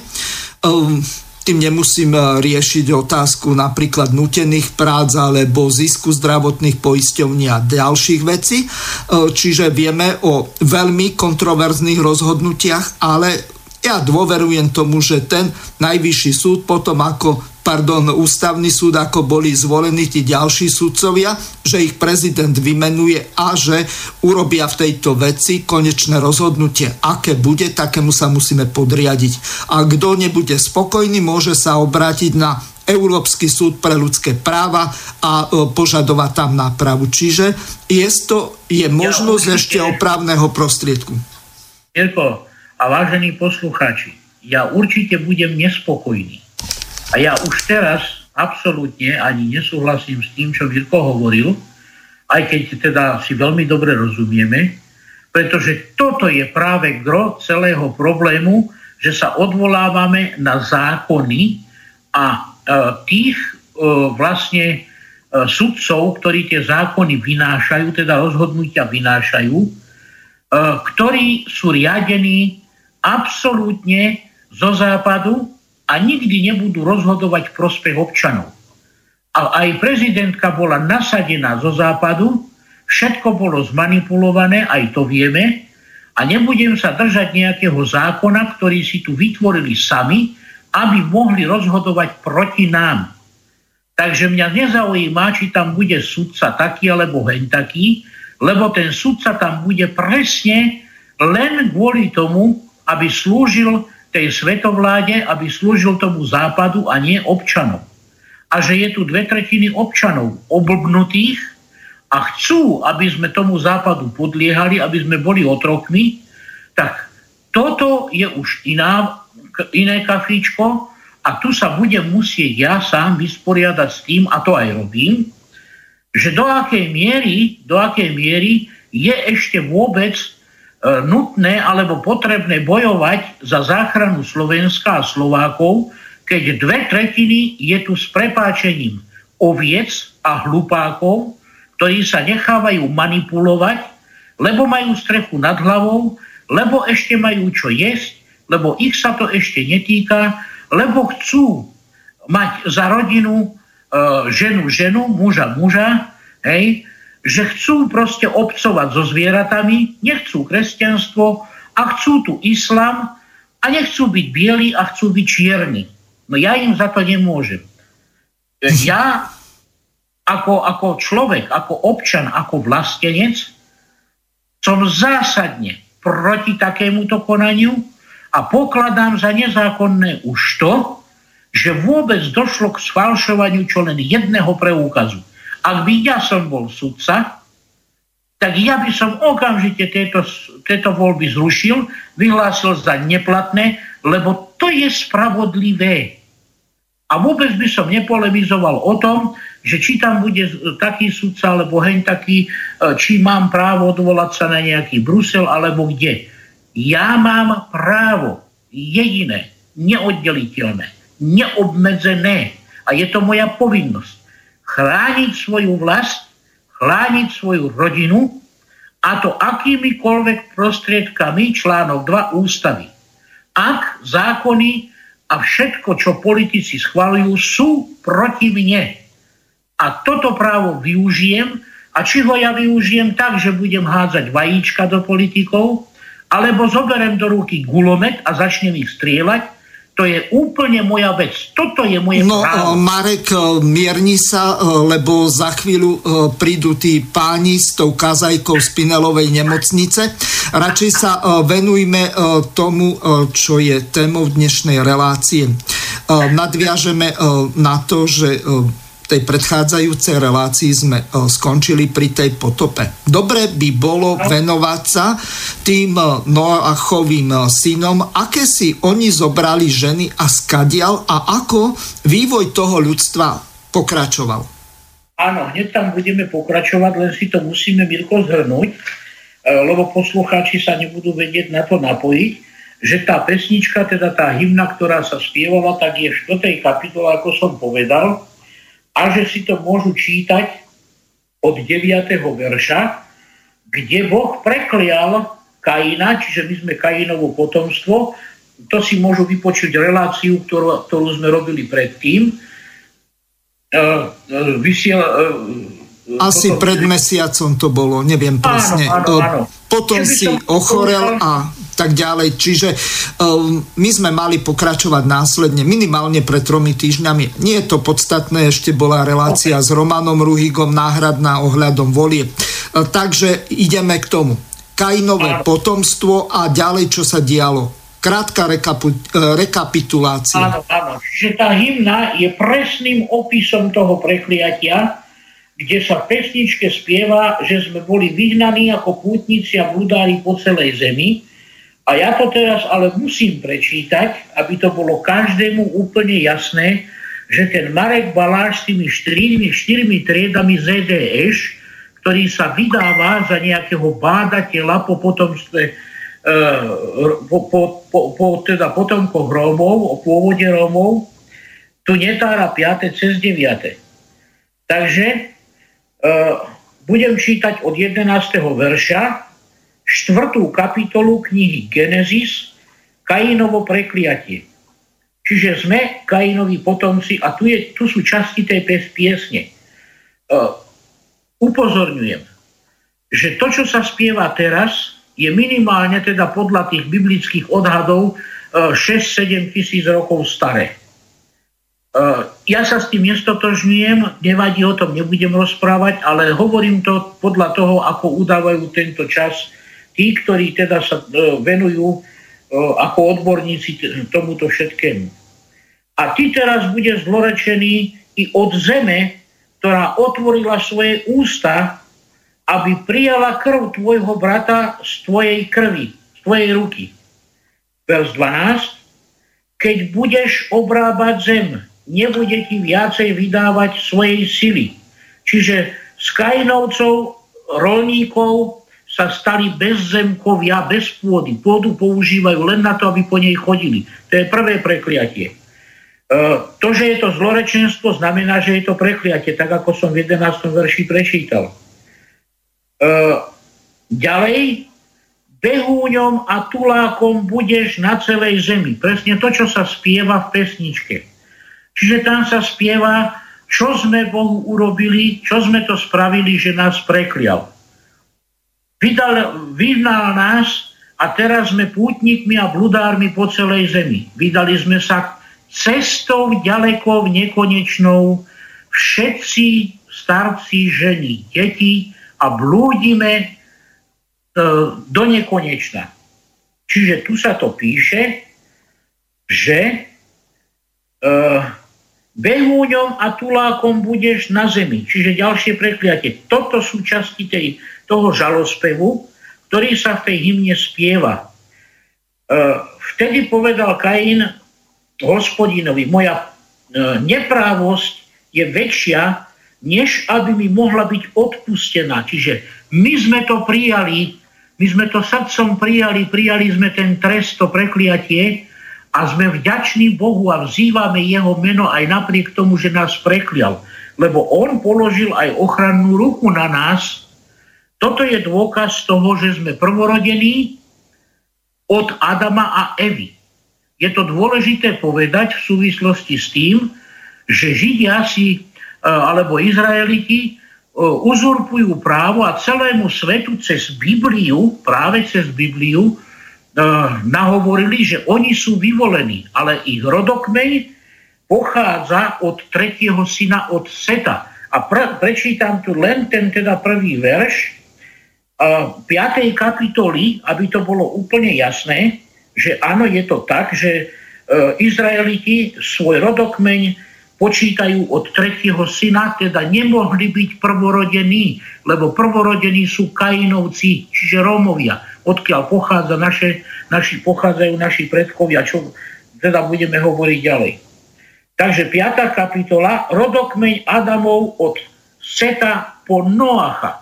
Tým nemusím riešiť otázku napríklad nutených prác alebo zisku zdravotných poisťovní a ďalších vecí. Čiže vieme o veľmi kontroverzných rozhodnutiach, ale ja dôverujem tomu, že ten najvyšší súd potom ako pardon, ústavný súd, ako boli zvolení tí ďalší sudcovia, že ich prezident vymenuje a že urobia v tejto veci konečné rozhodnutie. Aké bude, takému sa musíme podriadiť. A kto nebude spokojný, môže sa obrátiť na Európsky súd pre ľudské práva a e, požadovať tam nápravu. Čiže je, to, je možnosť ja, ešte opravného prostriedku. Mirko a vážení poslucháči, ja určite budem nespokojný. A ja už teraz absolútne ani nesúhlasím s tým, čo Mirko hovoril, aj keď teda si veľmi dobre rozumieme, pretože toto je práve gro celého problému, že sa odvolávame na zákony a e, tých e, vlastne e, sudcov, ktorí tie zákony vynášajú, teda rozhodnutia vynášajú, e, ktorí sú riadení absolútne zo západu a nikdy nebudú rozhodovať v prospech občanov. A aj prezidentka bola nasadená zo západu, všetko bolo zmanipulované, aj to vieme, a nebudem sa držať nejakého zákona, ktorý si tu vytvorili sami, aby mohli rozhodovať proti nám. Takže mňa nezaujíma, či tam bude sudca taký alebo hen taký, lebo ten sudca tam bude presne len kvôli tomu, aby slúžil tej svetovláde, aby slúžil tomu západu a nie občanom. A že je tu dve tretiny občanov oblbnutých a chcú, aby sme tomu západu podliehali, aby sme boli otrokmi, tak toto je už iná, iné kafíčko a tu sa budem musieť ja sám vysporiadať s tým, a to aj robím, že do akej miery, do akej miery je ešte vôbec nutné alebo potrebné bojovať za záchranu Slovenska a Slovákov, keď dve tretiny je tu s prepáčením oviec a hlupákov, ktorí sa nechávajú manipulovať, lebo majú strechu nad hlavou, lebo ešte majú čo jesť, lebo ich sa to ešte netýka, lebo chcú mať za rodinu e, ženu ženu, muža muža, hej, že chcú proste obcovať so zvieratami, nechcú kresťanstvo a chcú tu islám a nechcú byť bieli a chcú byť čierni. No ja im za to nemôžem. Ja ako, ako človek, ako občan, ako vlastenec som zásadne proti takémuto konaniu a pokladám za nezákonné už to, že vôbec došlo k sfalšovaniu čo len jedného preúkazu. Ak by ja som bol sudca, tak ja by som okamžite tieto, tieto voľby zrušil, vyhlásil za neplatné, lebo to je spravodlivé. A vôbec by som nepolemizoval o tom, že či tam bude taký sudca, alebo hen taký, e, či mám právo odvolať sa na nejaký Brusel, alebo kde. Ja mám právo jediné, neoddeliteľné, neobmedzené. A je to moja povinnosť chrániť svoju vlast, chrániť svoju rodinu a to akýmikoľvek prostriedkami článok 2 ústavy. Ak zákony a všetko, čo politici schvalujú, sú proti mne. A toto právo využijem a či ho ja využijem tak, že budem hádzať vajíčka do politikov, alebo zoberiem do ruky gulomet a začnem ich strieľať, to je úplne moja vec. Toto je moje no, právo. Marek, e, mierni sa, e, lebo za chvíľu prídu tí páni s tou kazajkou z Pinelovej nemocnice. Radšej sa venujme tomu, čo je témou dnešnej relácie. Nadviažeme na to, že tej predchádzajúcej relácii sme e, skončili pri tej potope. Dobre by bolo venovať sa tým e, Noachovým e, synom, aké si oni zobrali ženy a skadial a ako vývoj toho ľudstva pokračoval. Áno, hneď tam budeme pokračovať, len si to musíme, Mirko, zhrnúť, lebo poslucháči sa nebudú vedieť na to napojiť, že tá pesnička, teda tá hymna, ktorá sa spievala, tak je v 4. kapitole, ako som povedal, a že si to môžu čítať od 9. verša, kde Boh preklial Kaina, čiže my sme Kainovo potomstvo. To si môžu vypočuť reláciu, ktorú, ktorú sme robili predtým. Uh, uh, vysiel, uh, Asi potom... pred mesiacom to bolo, neviem presne. Áno, áno, áno. Potom si ochorel a tak ďalej. Čiže um, my sme mali pokračovať následne, minimálne pred tromi týždňami. Nie je to podstatné, ešte bola relácia okay. s Romanom Ruhigom náhradná ohľadom volie. Uh, takže ideme k tomu. Kainové potomstvo a ďalej, čo sa dialo. Krátka rekapu, uh, rekapitulácia. Áno, áno. Čiže tá hymna je presným opisom toho prekliatia, kde sa v pesničke spieva, že sme boli vyhnaní ako pútnici a blúdári po celej zemi. A ja to teraz ale musím prečítať, aby to bolo každému úplne jasné, že ten Marek Baláš s tými štyrmi, štyrmi triedami ZDŠ, ktorý sa vydáva za nejakého bádateľa po potomstve e, po, po, po, po teda potomkoch Rómov, o pôvode Rómov, tu netára 5. cez 9. Takže Eh, budem čítať od 11. verša, štvrtú kapitolu knihy Genesis, Kainovo prekliatie. Čiže sme Kainovi potomci a tu, je, tu sú časti tej piesne. Uh, upozorňujem, že to, čo sa spieva teraz, je minimálne teda podľa tých biblických odhadov uh, eh, 6-7 tisíc rokov staré. Eh, ja sa s tým nestotožňujem, nevadí o tom, nebudem rozprávať, ale hovorím to podľa toho, ako udávajú tento čas tí, ktorí teda sa eh, venujú eh, ako odborníci tomuto všetkému. A ty teraz bude zlorečený i od zeme, ktorá otvorila svoje ústa, aby prijala krv tvojho brata z tvojej krvi, z tvojej ruky. Vers 12. Keď budeš obrábať zem, nebude ti viacej vydávať svojej sily. Čiže z Kainovcov, rolníkov sa stali bezzemkovia, bez pôdy. Pôdu používajú len na to, aby po nej chodili. To je prvé prekliatie. E, to, že je to zlorečenstvo, znamená, že je to prekliatie, tak ako som v 11. verši prečítal. E, ďalej, behúňom a tulákom budeš na celej zemi. Presne to, čo sa spieva v pesničke. Čiže tam sa spieva, čo sme Bohu urobili, čo sme to spravili, že nás preklial. Vydal, vydal nás a teraz sme pútnikmi a bludármi po celej zemi. Vydali sme sa cestou ďalekou nekonečnou, všetci starci, ženy, deti a blúdime e, do nekonečna. Čiže tu sa to píše, že e, behúňom a tulákom budeš na zemi. Čiže ďalšie prekliatie. Toto sú časti tej, toho žalospevu, ktorý sa v tej hymne spieva. E, vtedy povedal Kain hospodinovi, moja e, neprávosť je väčšia, než aby mi mohla byť odpustená. Čiže my sme to prijali, my sme to srdcom prijali, prijali sme ten trest, to prekliatie, a sme vďační Bohu a vzývame jeho meno aj napriek tomu, že nás preklial. Lebo on položil aj ochrannú ruku na nás. Toto je dôkaz toho, že sme prvorodení od Adama a Evy. Je to dôležité povedať v súvislosti s tým, že Židia si, e, alebo Izraeliti e, uzurpujú právo a celému svetu cez Bibliu, práve cez Bibliu, nahovorili, že oni sú vyvolení, ale ich rodokmeň pochádza od tretieho syna od Seta. A pre, prečítam tu len ten teda prvý verš 5. kapitoly, aby to bolo úplne jasné, že áno, je to tak, že uh, Izraeliti svoj rodokmeň počítajú od tretieho syna, teda nemohli byť prvorodení, lebo prvorodení sú Kainovci, čiže Rómovia odkiaľ pochádza naše, naši, pochádzajú naši predkovia, čo teda budeme hovoriť ďalej. Takže 5. kapitola, rodokmeň Adamov od Seta po Noacha.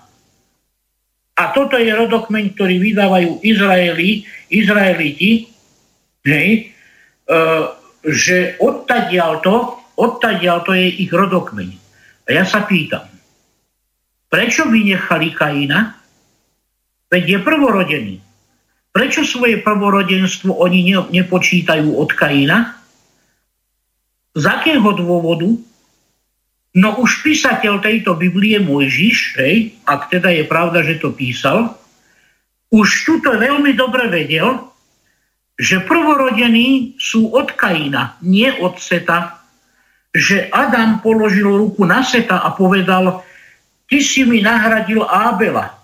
A toto je rodokmeň, ktorý vydávajú Izraeli, Izraeliti, hej, e, že odtadiaľ to, to je ich rodokmeň. A ja sa pýtam, prečo vynechali Kaina? Veď je prvorodený. Prečo svoje prvorodenstvo oni ne, nepočítajú od Kaina? Z akého dôvodu? No už písateľ tejto Biblie Mojžiš, hej, ak teda je pravda, že to písal, už tuto veľmi dobre vedel, že prvorodení sú od Kaina, nie od Seta. Že Adam položil ruku na Seta a povedal, ty si mi nahradil Ábela,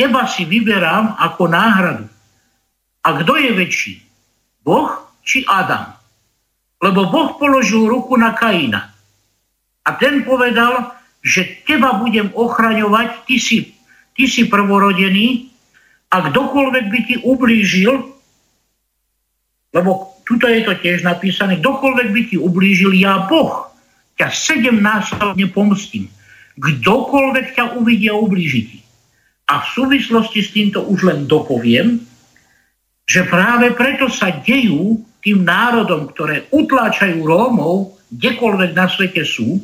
Teba si vyberám ako náhradu. A kto je väčší? Boh či Adam? Lebo Boh položil ruku na Kaina. A ten povedal, že teba budem ochraňovať, ty si, ty si prvorodený a kdokoľvek by ti ublížil, lebo tuto je to tiež napísané, kdokoľvek by ti ublížil, ja Boh ťa sedemnásobne pomstím. Kdokoľvek ťa uvidia ublížiť ti. A v súvislosti s týmto už len dopoviem, že práve preto sa dejú tým národom, ktoré utláčajú Rómov, kdekoľvek na svete sú,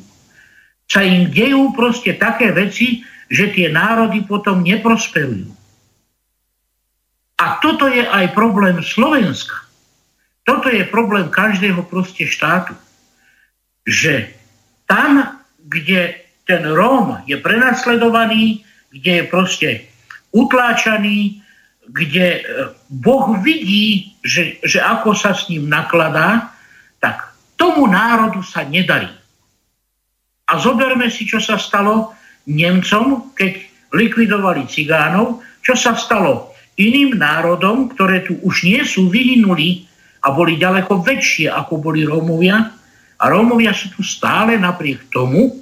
sa im dejú proste také veci, že tie národy potom neprosperujú. A toto je aj problém Slovenska. Toto je problém každého proste štátu. Že tam, kde ten Róm je prenasledovaný, kde je proste utláčaný, kde e, Boh vidí, že, že ako sa s ním nakladá, tomu národu sa nedarí. A zoberme si, čo sa stalo Nemcom, keď likvidovali cigánov, čo sa stalo iným národom, ktoré tu už nie sú, vyhynuli a boli ďaleko väčšie, ako boli Rómovia. A Rómovia sú tu stále napriek tomu,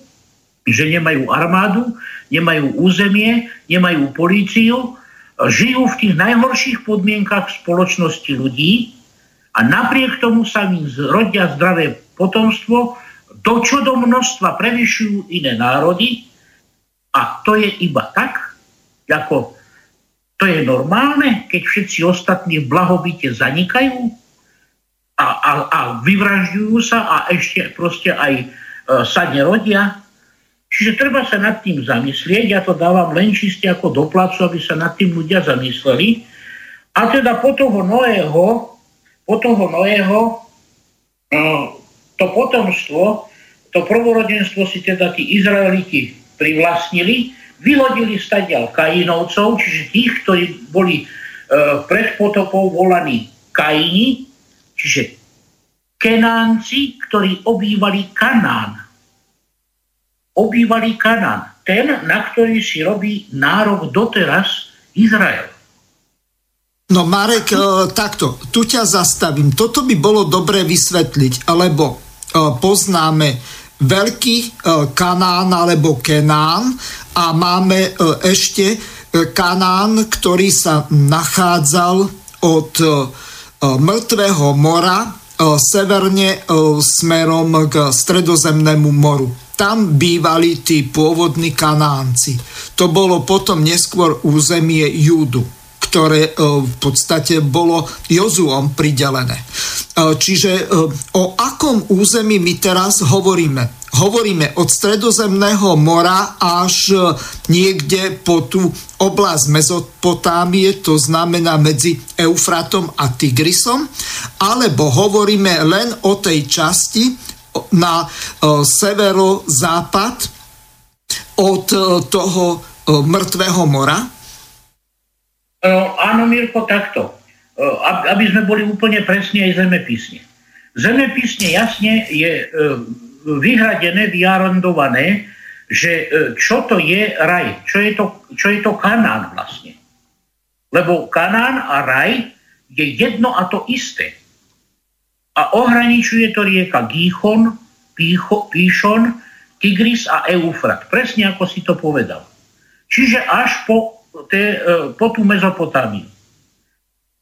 že nemajú armádu, nemajú územie, nemajú políciu, žijú v tých najhorších podmienkach spoločnosti ľudí a napriek tomu sa im zrodia zdravé potomstvo, do čo do množstva prevyšujú iné národy a to je iba tak, ako to je normálne, keď všetci ostatní v blahobite zanikajú a, a, a vyvražďujú sa a ešte proste aj e, sa nerodia. Čiže treba sa nad tým zamyslieť, ja to dávam len čiste ako doplacu, aby sa nad tým ľudia zamysleli. A teda po toho Noého, po toho Noého, e, to potomstvo, to prvorodenstvo si teda tí Izraeliti privlastnili, vyhodili stadial Kainovcov, čiže tých, ktorí boli e, pred potopou volaní Kaini, čiže Kenánci, ktorí obývali Kanán obývali Kanán. Ten, na ktorý si robí nárok doteraz Izrael. No Marek, e, takto, tu ťa zastavím. Toto by bolo dobre vysvetliť, lebo e, poznáme veľký e, Kanán alebo Kenán a máme ešte Kanán, ktorý sa nachádzal od Mŕtvého mora severne smerom k Stredozemnému moru tam bývali tí pôvodní kanánci. To bolo potom neskôr územie Júdu ktoré e, v podstate bolo Jozuom pridelené. E, čiže e, o akom území my teraz hovoríme? Hovoríme od Stredozemného mora až niekde po tú oblasť Mezopotámie, to znamená medzi Eufratom a Tigrisom, alebo hovoríme len o tej časti, na severozápad od toho mŕtvého mora? Áno, Mirko, takto. Aby sme boli úplne presne aj zemepisne. Zemepisne jasne je vyhradené, vyarendované, že čo to je raj, čo je to, čo je to Kanán vlastne. Lebo Kanán a raj je jedno a to isté a ohraničuje to rieka Gíchon, Pícho, Píšon, Tigris a Eufrat. Presne ako si to povedal. Čiže až po, te, e, po tú Mezopotámiu.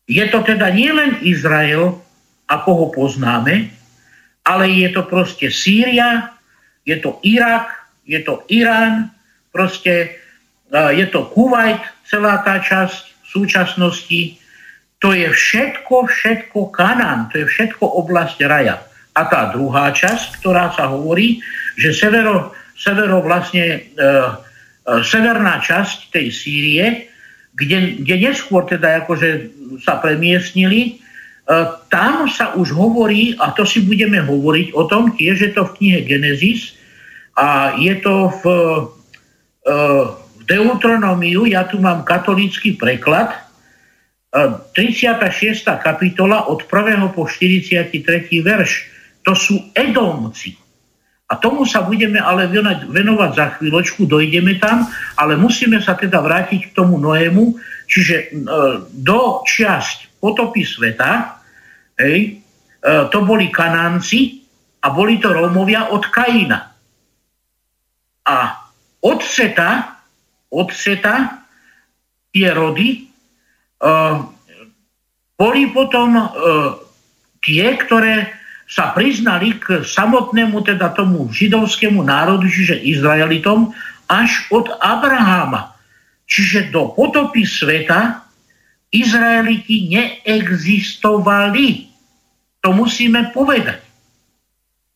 Je to teda nielen Izrael, ako ho poznáme, ale je to proste Sýria, je to Irak, je to Irán, proste e, je to Kuwait, celá tá časť v súčasnosti, to je všetko, všetko Kanán, to je všetko oblasť raja. A tá druhá časť, ktorá sa hovorí, že severo, severo vlastne, e, severná časť tej Sýrie kde, kde neskôr teda akože sa premiestnili, e, tam sa už hovorí, a to si budeme hovoriť o tom, tiež je to v knihe Genesis a je to v, e, v Deuteronomiu, ja tu mám katolícky preklad, 36. kapitola od 1. po 43. verš. To sú Edomci. A tomu sa budeme ale venovať za chvíľočku, dojdeme tam, ale musíme sa teda vrátiť k tomu Noému, čiže e, do časť potopy sveta, hej, e, to boli Kanánci a boli to Rómovia od Kaina. A od Seta, od Seta tie rody e, boli potom tie, ktoré sa priznali k samotnému teda tomu židovskému národu, čiže Izraelitom, až od Abraháma. Čiže do potopy sveta Izraeliti neexistovali. To musíme povedať.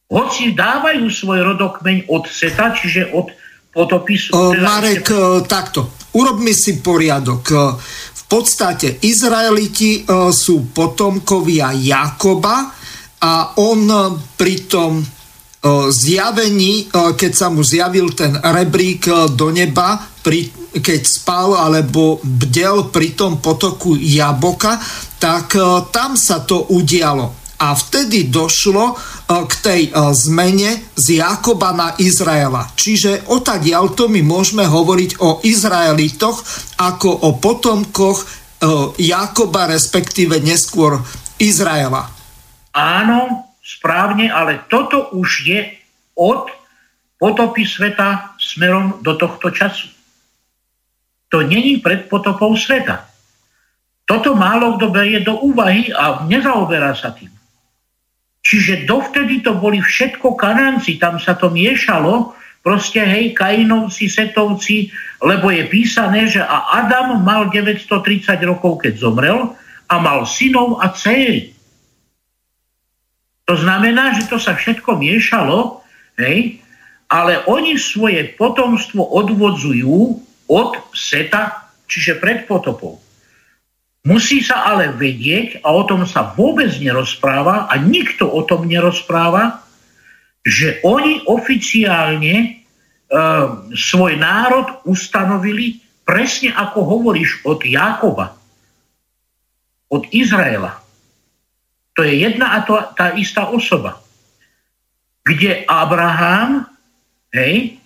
Hoci dávajú svoj rodokmeň od Seta, čiže od potopy sveta. Marek, takto. Urobme si poriadok. V podstate Izraeliti sú potomkovia Jakoba, a on e, pri tom e, zjavení, e, keď sa mu zjavil ten rebrík do neba, pri, keď spal alebo bdel pri tom potoku Jaboka, tak tam sa to udialo. A vtedy došlo k tej zmene z Jakoba na Izraela. Čiže odtiaľ to my môžeme hovoriť o Izraelitoch ako o potomkoch Jakoba, respektíve neskôr Izraela. Áno, správne, ale toto už je od potopy sveta smerom do tohto času. To není pred potopou sveta. Toto málo kto berie do úvahy a nezaoberá sa tým. Čiže dovtedy to boli všetko kanánci, tam sa to miešalo, proste hej, Kainovci, Setovci, lebo je písané, že a Adam mal 930 rokov, keď zomrel a mal synov a céry. To znamená, že to sa všetko miešalo, hej, ale oni svoje potomstvo odvodzujú od seta, čiže pred potopou. Musí sa ale vedieť, a o tom sa vôbec nerozpráva, a nikto o tom nerozpráva, že oni oficiálne e, svoj národ ustanovili presne ako hovoríš od Jakoba, od Izraela. To je jedna a to, tá istá osoba. Kde Abraham, hej,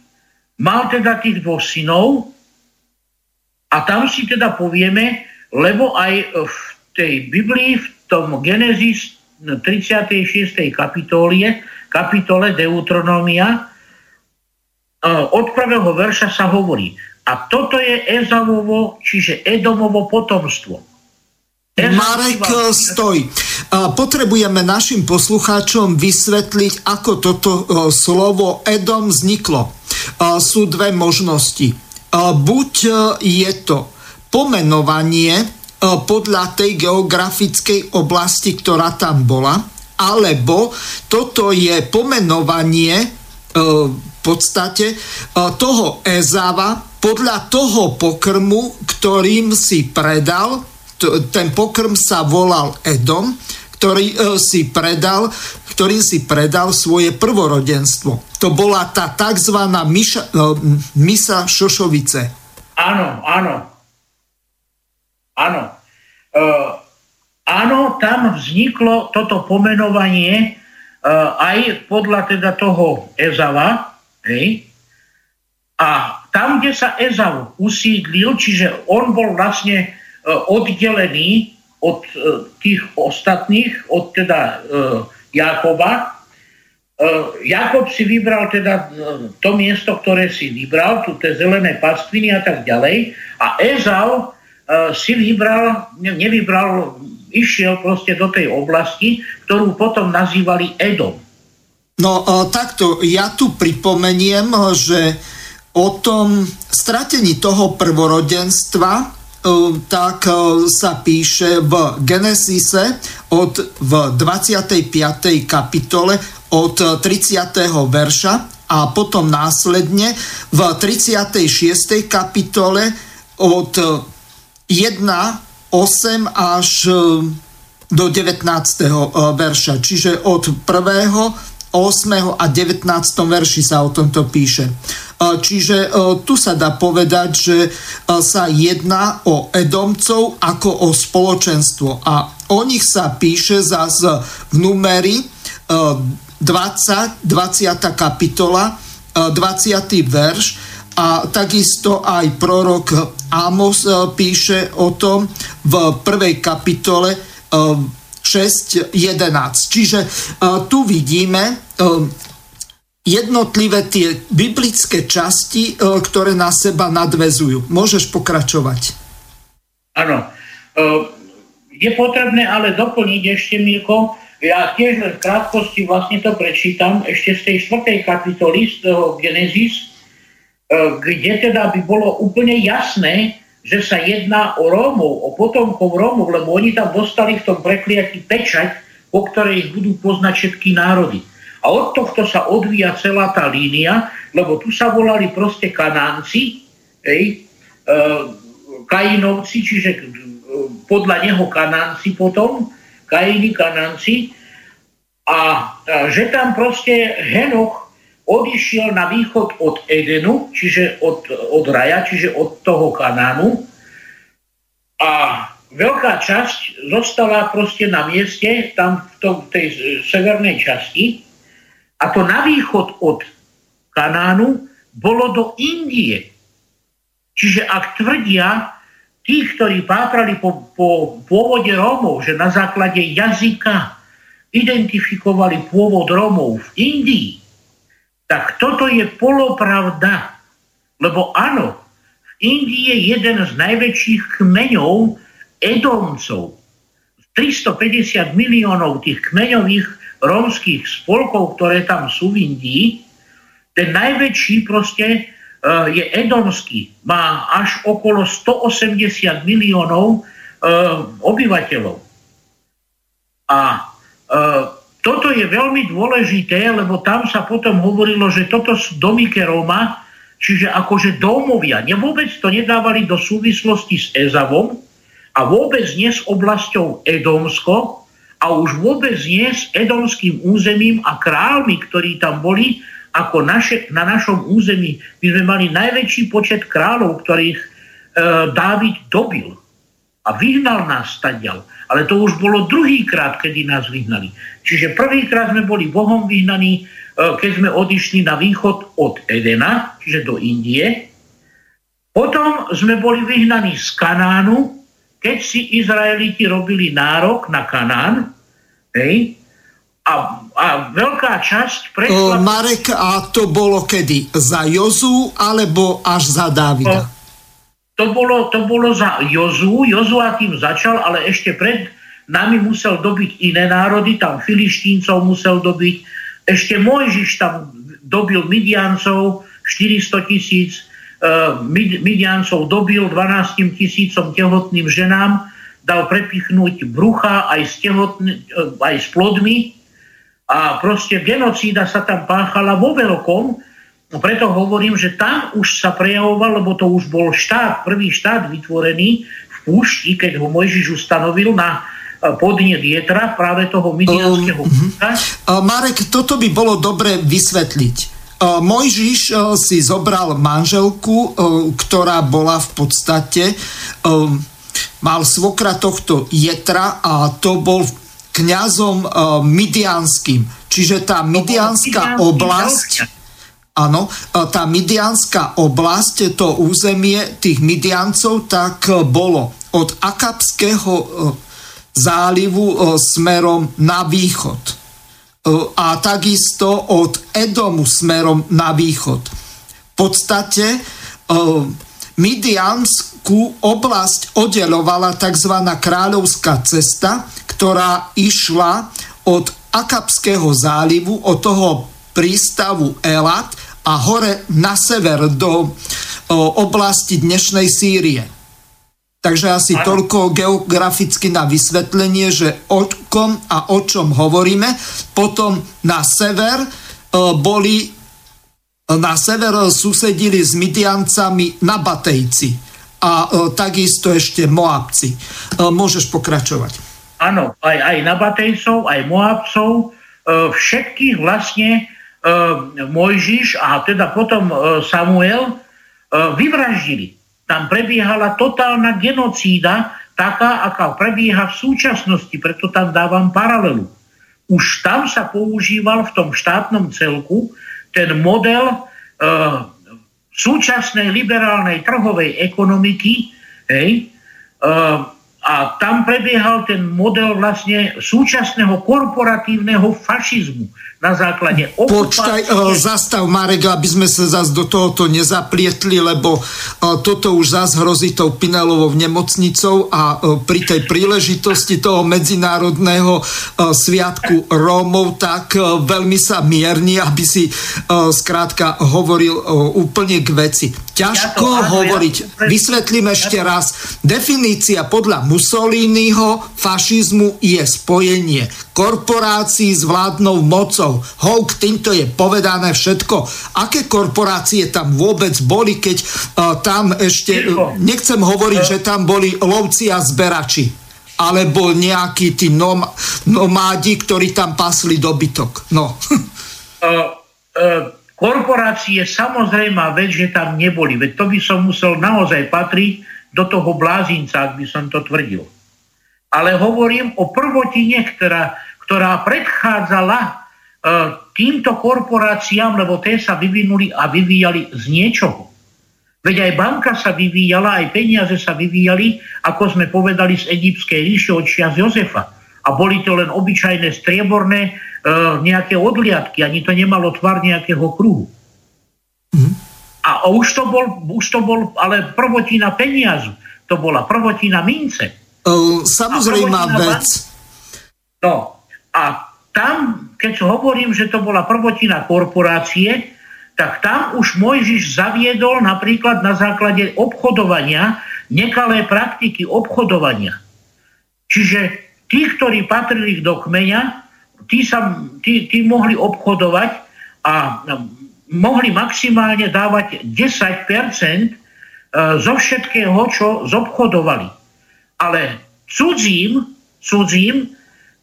mal teda tých dvoch synov a tam si teda povieme, lebo aj v tej Biblii, v tom Genesis 36. kapitole, kapitole Deuteronomia, e, od prvého verša sa hovorí, a toto je Ezavovo, čiže Edomovo potomstvo. Marek, stoj. Potrebujeme našim poslucháčom vysvetliť, ako toto e, slovo Edom vzniklo. Sú dve možnosti. Buď e, je to pomenovanie e, podľa tej geografickej oblasti, ktorá tam bola, alebo toto je pomenovanie v podstate toho Ezava podľa toho pokrmu, ktorým si predal ten pokrm sa volal Edom, ktorý e, si predal, ktorým si predal svoje prvorodenstvo. To bola tá tzv. Miša, e, Misa Šošovice. Áno, áno. Áno. E, áno, tam vzniklo toto pomenovanie e, aj podľa teda toho Ezava, hej, a tam, kde sa Ezav usídlil, čiže on bol vlastne oddelený od e, tých ostatných, od teda e, Jakoba. Jakob si vybral teda to miesto, ktoré si vybral, tu tie zelené pastviny a tak ďalej. A Ezau si vybral, nevybral, išiel proste do tej oblasti, ktorú potom nazývali Edom. No takto, ja tu pripomeniem, že o tom stratení toho prvorodenstva tak ehm, sa píše v Genesise od, v 25. kapitole od 30. verša a potom následne v 36. kapitole od 1, 8 až e, do 19. verša. Čiže od 1. 8. a 19. verši sa o tomto píše. Čiže tu sa dá povedať, že sa jedná o Edomcov ako o spoločenstvo a o nich sa píše zase v numeri 20, 20. kapitola, 20. verš a takisto aj prorok Amos píše o tom v prvej kapitole 6.11. Čiže tu vidíme jednotlivé tie biblické časti, ktoré na seba nadvezujú. Môžeš pokračovať. Áno. Je potrebné ale doplniť ešte, Mirko, ja tiež len v krátkosti vlastne to prečítam, ešte z tej štvrtej kapitoly, z toho Genesis, e, kde teda by bolo úplne jasné, že sa jedná o Rómov, o potomkov Rómov, lebo oni tam dostali v tom prekliatí pečať, po ktorej budú poznať všetky národy. A od tohto sa odvíja celá tá línia, lebo tu sa volali proste Kanánci, hej, e, Kainovci, čiže e, podľa neho Kanánci potom, Kaini, Kananci. A, a že tam proste Henoch odišiel na východ od Edenu, čiže od, od raja, čiže od toho Kanánu. A veľká časť zostala proste na mieste, tam v tom, tej severnej časti. A to na východ od Kanánu bolo do Indie. Čiže ak tvrdia, tých, ktorí pátrali po, po pôvode Rómov, že na základe jazyka identifikovali pôvod Rómov v Indii, tak toto je polopravda. Lebo áno, v Indii je jeden z najväčších kmeňov Edomcov. 350 miliónov tých kmeňových rómskych spolkov, ktoré tam sú v Indii, ten najväčší proste Eh, je edomský, má až okolo 180 miliónov eh, obyvateľov. A eh, toto je veľmi dôležité, lebo tam sa potom hovorilo, že toto sú domy Róma, čiže akože domovia. Vôbec to nedávali do súvislosti s Ezavom a vôbec nie s oblasťou Edomsko a už vôbec nie s edomským územím a kráľmi, ktorí tam boli, ako naše, na našom území by sme mali najväčší počet kráľov, ktorých e, Dávid dobil a vyhnal nás stadiaľ. Ale to už bolo druhýkrát, kedy nás vyhnali. Čiže prvýkrát sme boli Bohom vyhnaní, e, keď sme odišli na východ od Edena, čiže do Indie. Potom sme boli vyhnaní z Kanánu, keď si Izraeliti robili nárok na Kanán, hej, a, a veľká časť prešla... Marek, a to bolo kedy? Za Jozu alebo až za Dávida? To, to, bolo, to bolo za Jozu. Jozua tým začal, ale ešte pred nami musel dobiť iné národy, tam filištíncov musel dobiť, ešte Mojžiš tam dobil Midiancov, 400 tisíc, Midiancov dobil 12 tisícom tehotným ženám, dal prepichnúť brucha aj s, tehotný, uh, aj s plodmi, a proste genocída sa tam páchala vo veľkom, preto hovorím, že tam už sa prejavoval, lebo to už bol štát, prvý štát vytvorený v púšti, keď ho Mojžiš ustanovil na e, podnie vietra práve toho midianského um, uh, Marek, toto by bolo dobre vysvetliť. Uh, Mojžiš uh, si zobral manželku, ktorá bola v podstate mal svokra tohto Jetra a to bol kňazom Midianským. Čiže tá Midianská oblasť, áno, e, tá Midianská oblasť, to územie tých Midiancov, tak e, bolo od Akapského zálivu smerom na východ. A takisto od Edomu smerom na východ. V podstate Midianskú oblasť oddelovala tzv. kráľovská cesta, ktorá išla od Akapského zálivu, od toho prístavu Elat a hore na sever do oblasti dnešnej Sýrie. Takže asi ano. toľko geograficky na vysvetlenie, že o kom a o čom hovoríme. Potom na sever o, boli na sever susedili s Midiancami na Batejci. a e, takisto ešte Moabci. E, môžeš pokračovať. Áno, aj, aj Nabatejcov, aj Moabcov, e, všetkých vlastne Mojžiš a teda potom Samuel vyvraždili. Tam prebiehala totálna genocída, taká, aká prebieha v súčasnosti, preto tam dávam paralelu. Už tam sa používal v tom štátnom celku ten model e, súčasnej liberálnej trhovej ekonomiky, hej, e, a tam prebiehal ten model vlastne súčasného korporatívneho fašizmu na základe okupácie. Počkaj, uh, zastav Marek, aby sme sa zase do tohoto nezaplietli, lebo uh, toto už zase hrozí tou Pinelovou nemocnicou a uh, pri tej príležitosti toho medzinárodného uh, sviatku Rómov tak uh, veľmi sa mierni, aby si uh, skrátka hovoril uh, úplne k veci. Ťažko ja to, hovoriť. Ja Vysvetlím ešte ja raz. Definícia podľa Mussoliniho fašizmu je spojenie korporácií s vládnou mocou. Houk, týmto je povedané všetko. Aké korporácie tam vôbec boli, keď uh, tam ešte, uh, nechcem hovoriť, že tam boli lovci a zberači alebo nejakí tí nom, nomádi, ktorí tam pasli dobytok. No. uh, uh Korporácie samozrejme vec, že tam neboli, veď to by som musel naozaj patriť do toho blázinca, ak by som to tvrdil. Ale hovorím o prvotine, ktorá, ktorá predchádzala týmto korporáciám, lebo tie sa vyvinuli a vyvíjali z niečoho. Veď aj banka sa vyvíjala, aj peniaze sa vyvíjali, ako sme povedali z egyptskej ríše od čias Jozefa. A boli to len obyčajné strieborné E, nejaké odliadky, ani to nemalo tvar nejakého kruhu. Mm. A už to, bol, už to bol ale prvotina peniazu. To bola prvotina mince. Uh, samozrejme vec. No a tam, keď hovorím, že to bola prvotina korporácie, tak tam už Mojžiš zaviedol napríklad na základe obchodovania nekalé praktiky obchodovania. Čiže tí, ktorí patrili do kmeňa, tí, sa, tí, tí mohli obchodovať a mohli maximálne dávať 10% e, zo všetkého, čo zobchodovali. Ale cudzím, cudzím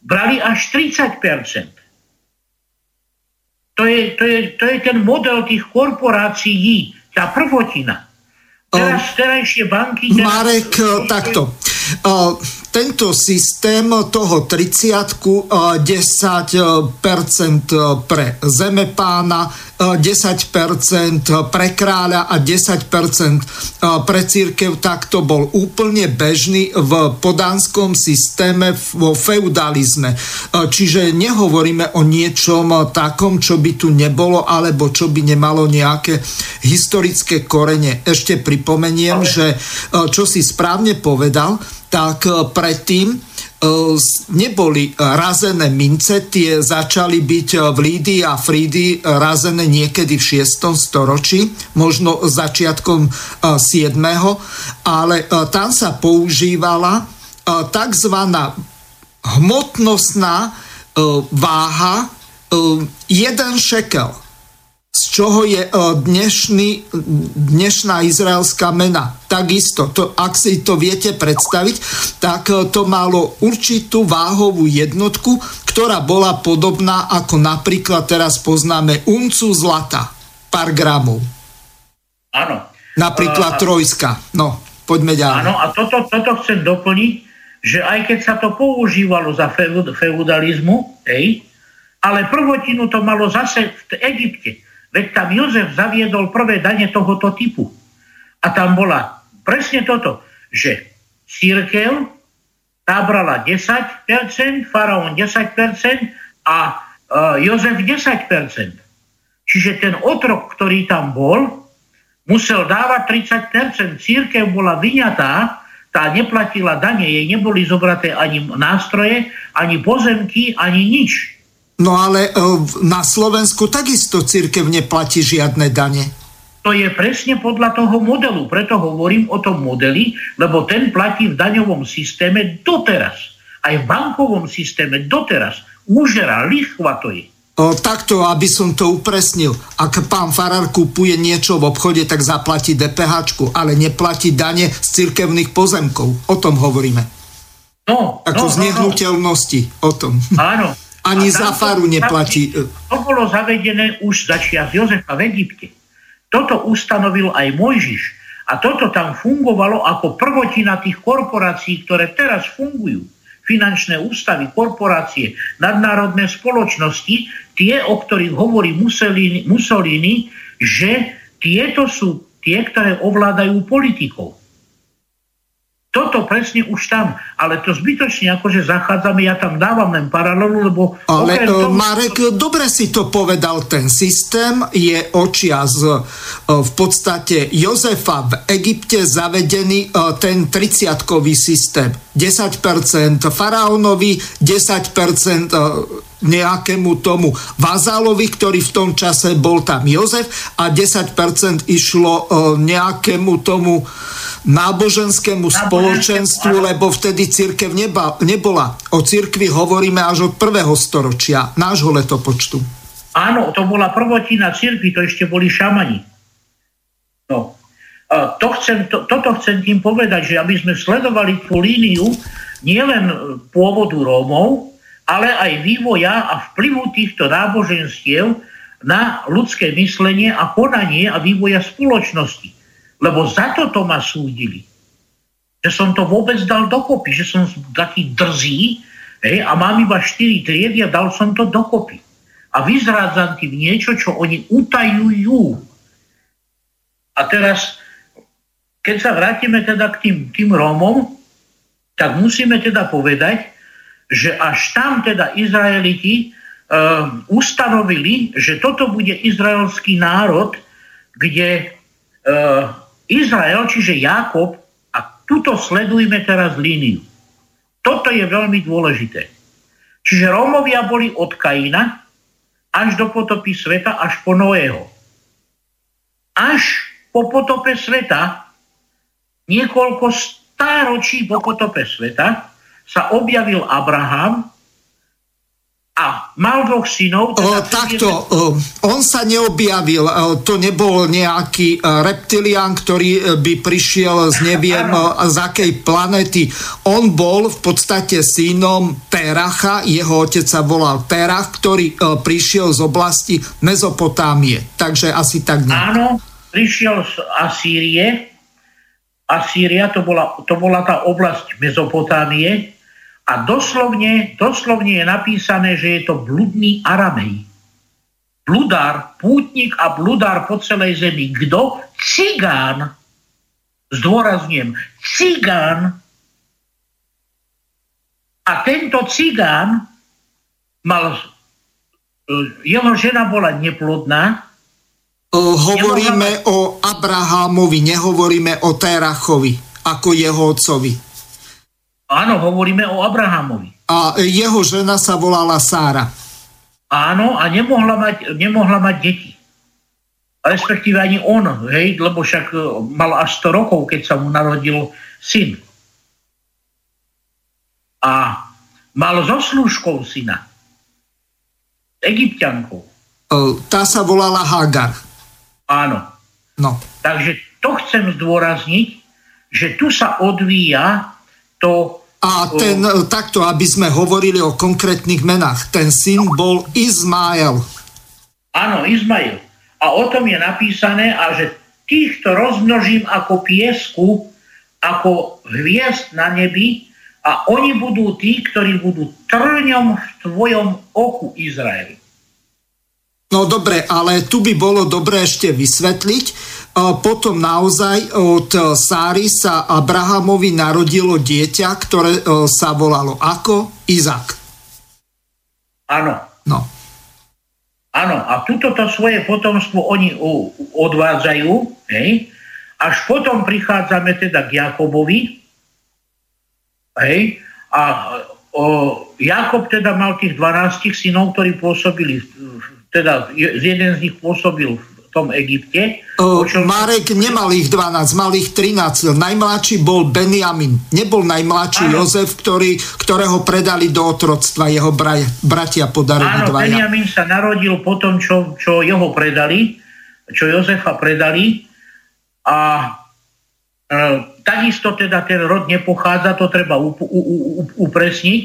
brali až 30%. To je, to, je, to je ten model tých korporácií, tá prvotina. Teraz terajšie banky... Teraz... Marek, takto. Tento systém toho 30 10% pre zemepána, 10% pre kráľa a 10% pre církev, tak to bol úplne bežný v podánskom systéme vo feudalizme. Čiže nehovoríme o niečom takom, čo by tu nebolo, alebo čo by nemalo nejaké historické korene. Ešte pripomeniem, že čo si správne povedal, tak e, predtým e, neboli razené mince, tie začali byť e, v Lídii a Frídy razené niekedy v 6. storočí, možno začiatkom 7. Ale tam sa používala tzv. hmotnostná váha jeden šekel z čoho je e, dnešný, dnešná izraelská mena. Takisto, to, ak si to viete predstaviť, tak e, to malo určitú váhovú jednotku, ktorá bola podobná ako napríklad teraz poznáme uncu zlata, pár gramov. Áno. Napríklad uh, trojska. No, poďme ďalej. Áno, a toto, toto chcem doplniť, že aj keď sa to používalo za feudalizmu, hej, ale prvotinu to malo zase v Egypte Veď tam Jozef zaviedol prvé dane tohoto typu. A tam bola presne toto, že církev tá brala 10%, faraón 10% a e, Jozef 10%. Čiže ten otrok, ktorý tam bol, musel dávať 30%. Církev bola vyňatá, tá neplatila dane, jej neboli zobraté ani nástroje, ani pozemky, ani nič. No ale e, na Slovensku takisto církev neplatí žiadne dane. To je presne podľa toho modelu. Preto hovorím o tom modeli, lebo ten platí v daňovom systéme doteraz. Aj v bankovom systéme doteraz. Úžera, lichva to je. O, takto, aby som to upresnil. Ak pán Farar kupuje niečo v obchode, tak zaplatí DPH, ale neplatí dane z cirkevných pozemkov. O tom hovoríme. No, Ako no, z no, no. nehnuteľnosti. O tom. Áno. Ani za faru neplatí. To bolo zavedené už začiat Jozefa v Egypte. Toto ustanovil aj Mojžiš. A toto tam fungovalo ako prvotina tých korporácií, ktoré teraz fungujú. Finančné ústavy, korporácie, nadnárodné spoločnosti, tie, o ktorých hovorí Mussolini, Mussolini že tieto sú tie, ktoré ovládajú politikov. Toto presne už tam, ale to zbytočne akože zachádzame, ja tam dávam len paralelu, lebo... Ale e, toho- Marek, dobre si to povedal, ten systém je očias e, v podstate Jozefa v Egypte zavedený e, ten 30-kový systém. 10% faraónovi, 10% e, nejakému tomu vazálovi, ktorý v tom čase bol tam Jozef a 10% išlo e, nejakému tomu náboženskému spoločenstvu, lebo vtedy církev neba, nebola. O církvi hovoríme až od prvého storočia nášho letopočtu. Áno, to bola prvotina cirkvi, to ešte boli šamani. No. To chcem, to, toto chcem tým povedať, že aby sme sledovali tú líniu nielen pôvodu Rómov, ale aj vývoja a vplyvu týchto náboženstiev na ľudské myslenie a konanie a vývoja spoločnosti. Lebo za toto ma súdili. Že som to vôbec dal dokopy, že som taký drzý hej, a mám iba 4 triedy a dal som to dokopy. A vyzrádzam tým niečo, čo oni utajujú. A teraz, keď sa vrátime teda k tým, tým Rómom, tak musíme teda povedať, že až tam teda Izraeliti uh, ustanovili, že toto bude izraelský národ, kde uh, Izrael, čiže Jákob, a tuto sledujme teraz líniu. Toto je veľmi dôležité. Čiže Rómovia boli od Kaina až do potopy sveta, až po Noého. Až po potope sveta, niekoľko stáročí po potope sveta, sa objavil Abraham a mal dvoch synov. O, teda takto, o, on sa neobjavil, o, to nebol nejaký e, reptilian, ktorý e, by prišiel z neviem z akej planety. On bol v podstate synom Teracha, jeho otec sa volal Terach, ktorý e, prišiel z oblasti Mezopotámie. Takže asi tak nie. Áno, prišiel z Asýrie. Asýria to bola, to bola tá oblasť Mezopotámie a doslovne, doslovne je napísané, že je to bludný Aramej. Bludár, pútnik a bludár po celej zemi. Kto? Cigán. Zdôrazňujem, cigán. A tento cigán mal, jeho žena bola neplodná, hovoríme o Abrahámovi, nehovoríme o Terachovi, ako jeho otcovi. Áno, hovoríme o Abrahamovi. A jeho žena sa volala Sára. Áno, a nemohla mať, nemohla mať deti. Respektíve ani on, hej, lebo však e, mal až 100 rokov, keď sa mu narodil syn. A mal so slúžkou syna. Egyptiankou. O, tá sa volala Hagar. Áno. No. Takže to chcem zdôrazniť, že tu sa odvíja to... A ten, e, takto, aby sme hovorili o konkrétnych menách, ten syn bol Izmael. Áno, Izmail. A o tom je napísané, a že týchto rozmnožím ako piesku, ako hviezd na nebi a oni budú tí, ktorí budú trňom v tvojom oku Izrael. No dobre, ale tu by bolo dobre ešte vysvetliť. E, Potom naozaj od e, Sáry sa Abrahamovi narodilo dieťa, ktoré e, sa volalo ako? Izak. Áno. No. Áno, a tuto to svoje potomstvo oni odvádzajú, hej? Až potom prichádzame teda k Jakobovi, hej? A o, Jakob teda mal tých 12 synov, ktorí pôsobili, v- teda je- jeden z nich pôsobil v tom Egypte. Čom- Marek nemal ich 12, mal ich 13. Najmladší bol Benjamin. Nebol najmladší Áno. Jozef, ktorý, ktorého predali do otroctva. Jeho bra, bratia podarili Áno, dvaja. Benjamin sa narodil po tom, čo, čo jeho predali, čo Jozefa predali a e, takisto teda ten rod nepochádza, to treba up, u, u, u, upresniť,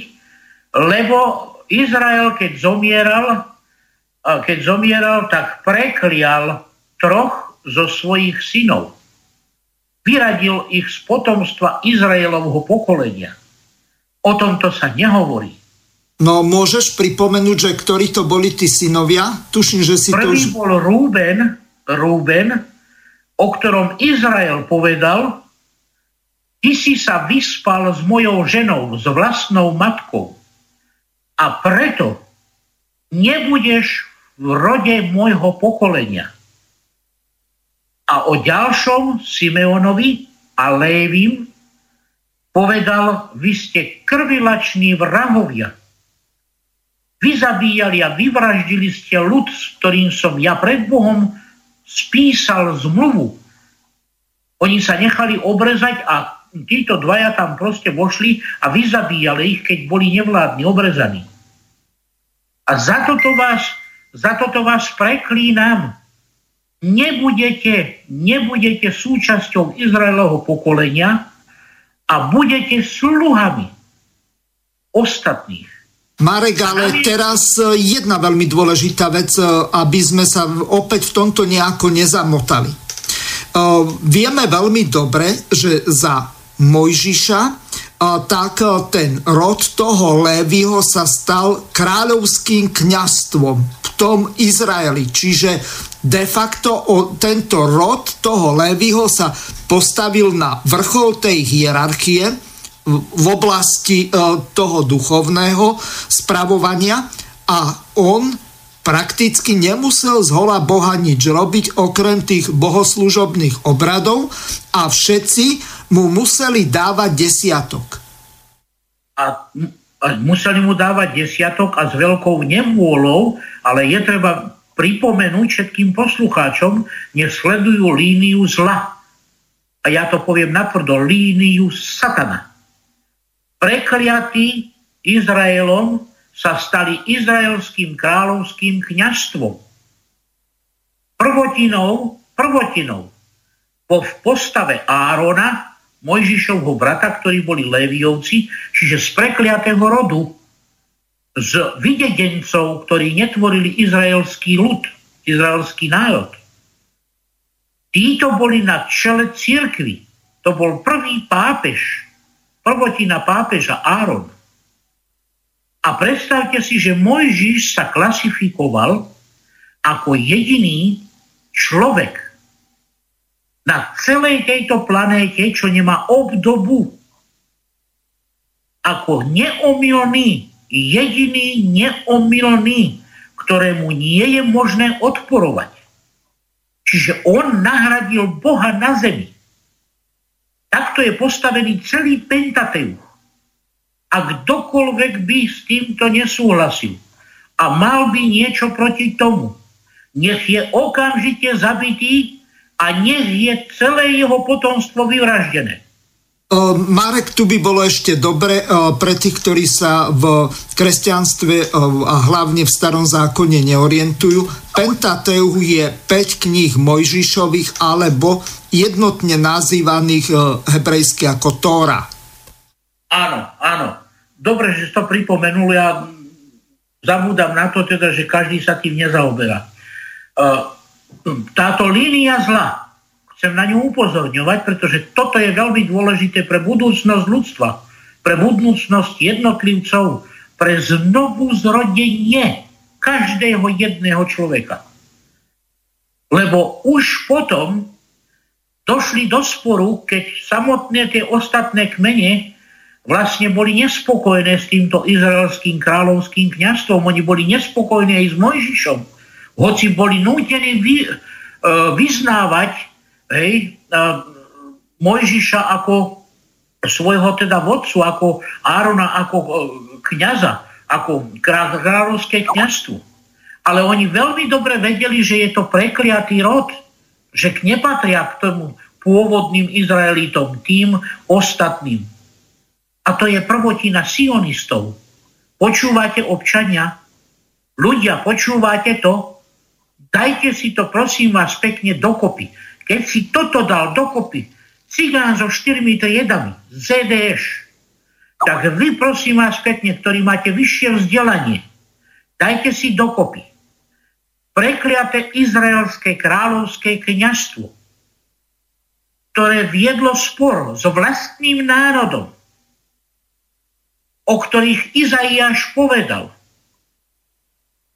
lebo Izrael, keď zomieral, keď zomieral, tak preklial troch zo svojich synov. Vyradil ich z potomstva Izraelovho pokolenia. O tomto sa nehovorí. No môžeš pripomenúť, že ktorí to boli tí synovia? Tuším, že si to Prvý už... bol Rúben, Rúben, o ktorom Izrael povedal, ty si sa vyspal s mojou ženou, s vlastnou matkou a preto nebudeš v rode môjho pokolenia. A o ďalšom Simeonovi a Lévim povedal, vy ste krvilační vrahovia. Vyzabíjali a vyvraždili ste ľud, s ktorým som ja pred Bohom spísal zmluvu. Oni sa nechali obrezať a títo dvaja tam proste vošli a vyzabíjali ich, keď boli nevládni, obrezaní. A za toto vás, za toto vás preklínam. Nebudete, nebudete súčasťou Izraelovho pokolenia a budete sluhami ostatných. Marek, ale teraz e, jedna veľmi dôležitá vec, e, aby sme sa opäť v tomto nejako nezamotali. E, Vieme veľmi dobre, že za Mojžiša tak ten rod toho Lévyho sa stal kráľovským kňastvom tom Izraeli. Čiže de facto o tento rod toho Lévyho sa postavil na vrchol tej hierarchie v oblasti e, toho duchovného spravovania a on prakticky nemusel z hola Boha nič robiť okrem tých bohoslužobných obradov a všetci mu museli dávať desiatok. a, museli mu dávať desiatok a s veľkou nevôľou, ale je treba pripomenúť všetkým poslucháčom, nech sledujú líniu zla. A ja to poviem natvrdo, líniu satana. Prekliatí Izraelom sa stali izraelským kráľovským kňastvom. Prvotinou, prvotinou bol v postave Árona, Mojžišovho brata, ktorí boli Léviovci, čiže z prekliatého rodu, z videdencov, ktorí netvorili izraelský ľud, izraelský národ. Títo boli na čele cirkvy. To bol prvý pápež, prvotina pápeža Áron. A predstavte si, že Mojžiš sa klasifikoval ako jediný človek na celej tejto planéte, čo nemá obdobu. Ako neomilný, jediný neomilný, ktorému nie je možné odporovať. Čiže on nahradil Boha na zemi. Takto je postavený celý Pentateuch. A kdokoľvek by s týmto nesúhlasil a mal by niečo proti tomu, nech je okamžite zabitý a nech je celé jeho potomstvo vyvraždené. Marek, tu by bolo ešte dobre pre tých, ktorí sa v kresťanstve a hlavne v starom zákone neorientujú. Pentateuch je 5 kníh Mojžišových alebo jednotne nazývaných hebrejsky ako Tóra. Áno, áno. Dobre, že si to pripomenul, ja zabúdam na to teda, že každý sa tým nezaoberá. Táto línia zla, chcem na ňu upozorňovať, pretože toto je veľmi dôležité pre budúcnosť ľudstva, pre budúcnosť jednotlivcov, pre znovu zrodenie každého jedného človeka. Lebo už potom došli do sporu, keď samotné tie ostatné kmene vlastne boli nespokojné s týmto izraelským kráľovským kňastvom. Oni boli nespokojní aj s Mojžišom. Hoci boli nútení vy, uh, vyznávať hej, uh, Mojžiša ako svojho teda vodcu, ako Árona, ako uh, kniaza, ako kráľovské kňazstvo. Ale oni veľmi dobre vedeli, že je to prekliatý rod, že nepatria k tomu pôvodným Izraelitom, tým ostatným. A to je prvotina sionistov. Počúvate občania? Ľudia, počúvate to? Dajte si to prosím vás pekne dokopy. Keď si toto dal dokopy, cigán so štyrmi triedami, ZDŠ, tak vy prosím vás pekne, ktorí máte vyššie vzdelanie, dajte si dokopy prekliaté izraelské kráľovské kniažstvo, ktoré viedlo spor s vlastným národom, o ktorých Izaiáš povedal.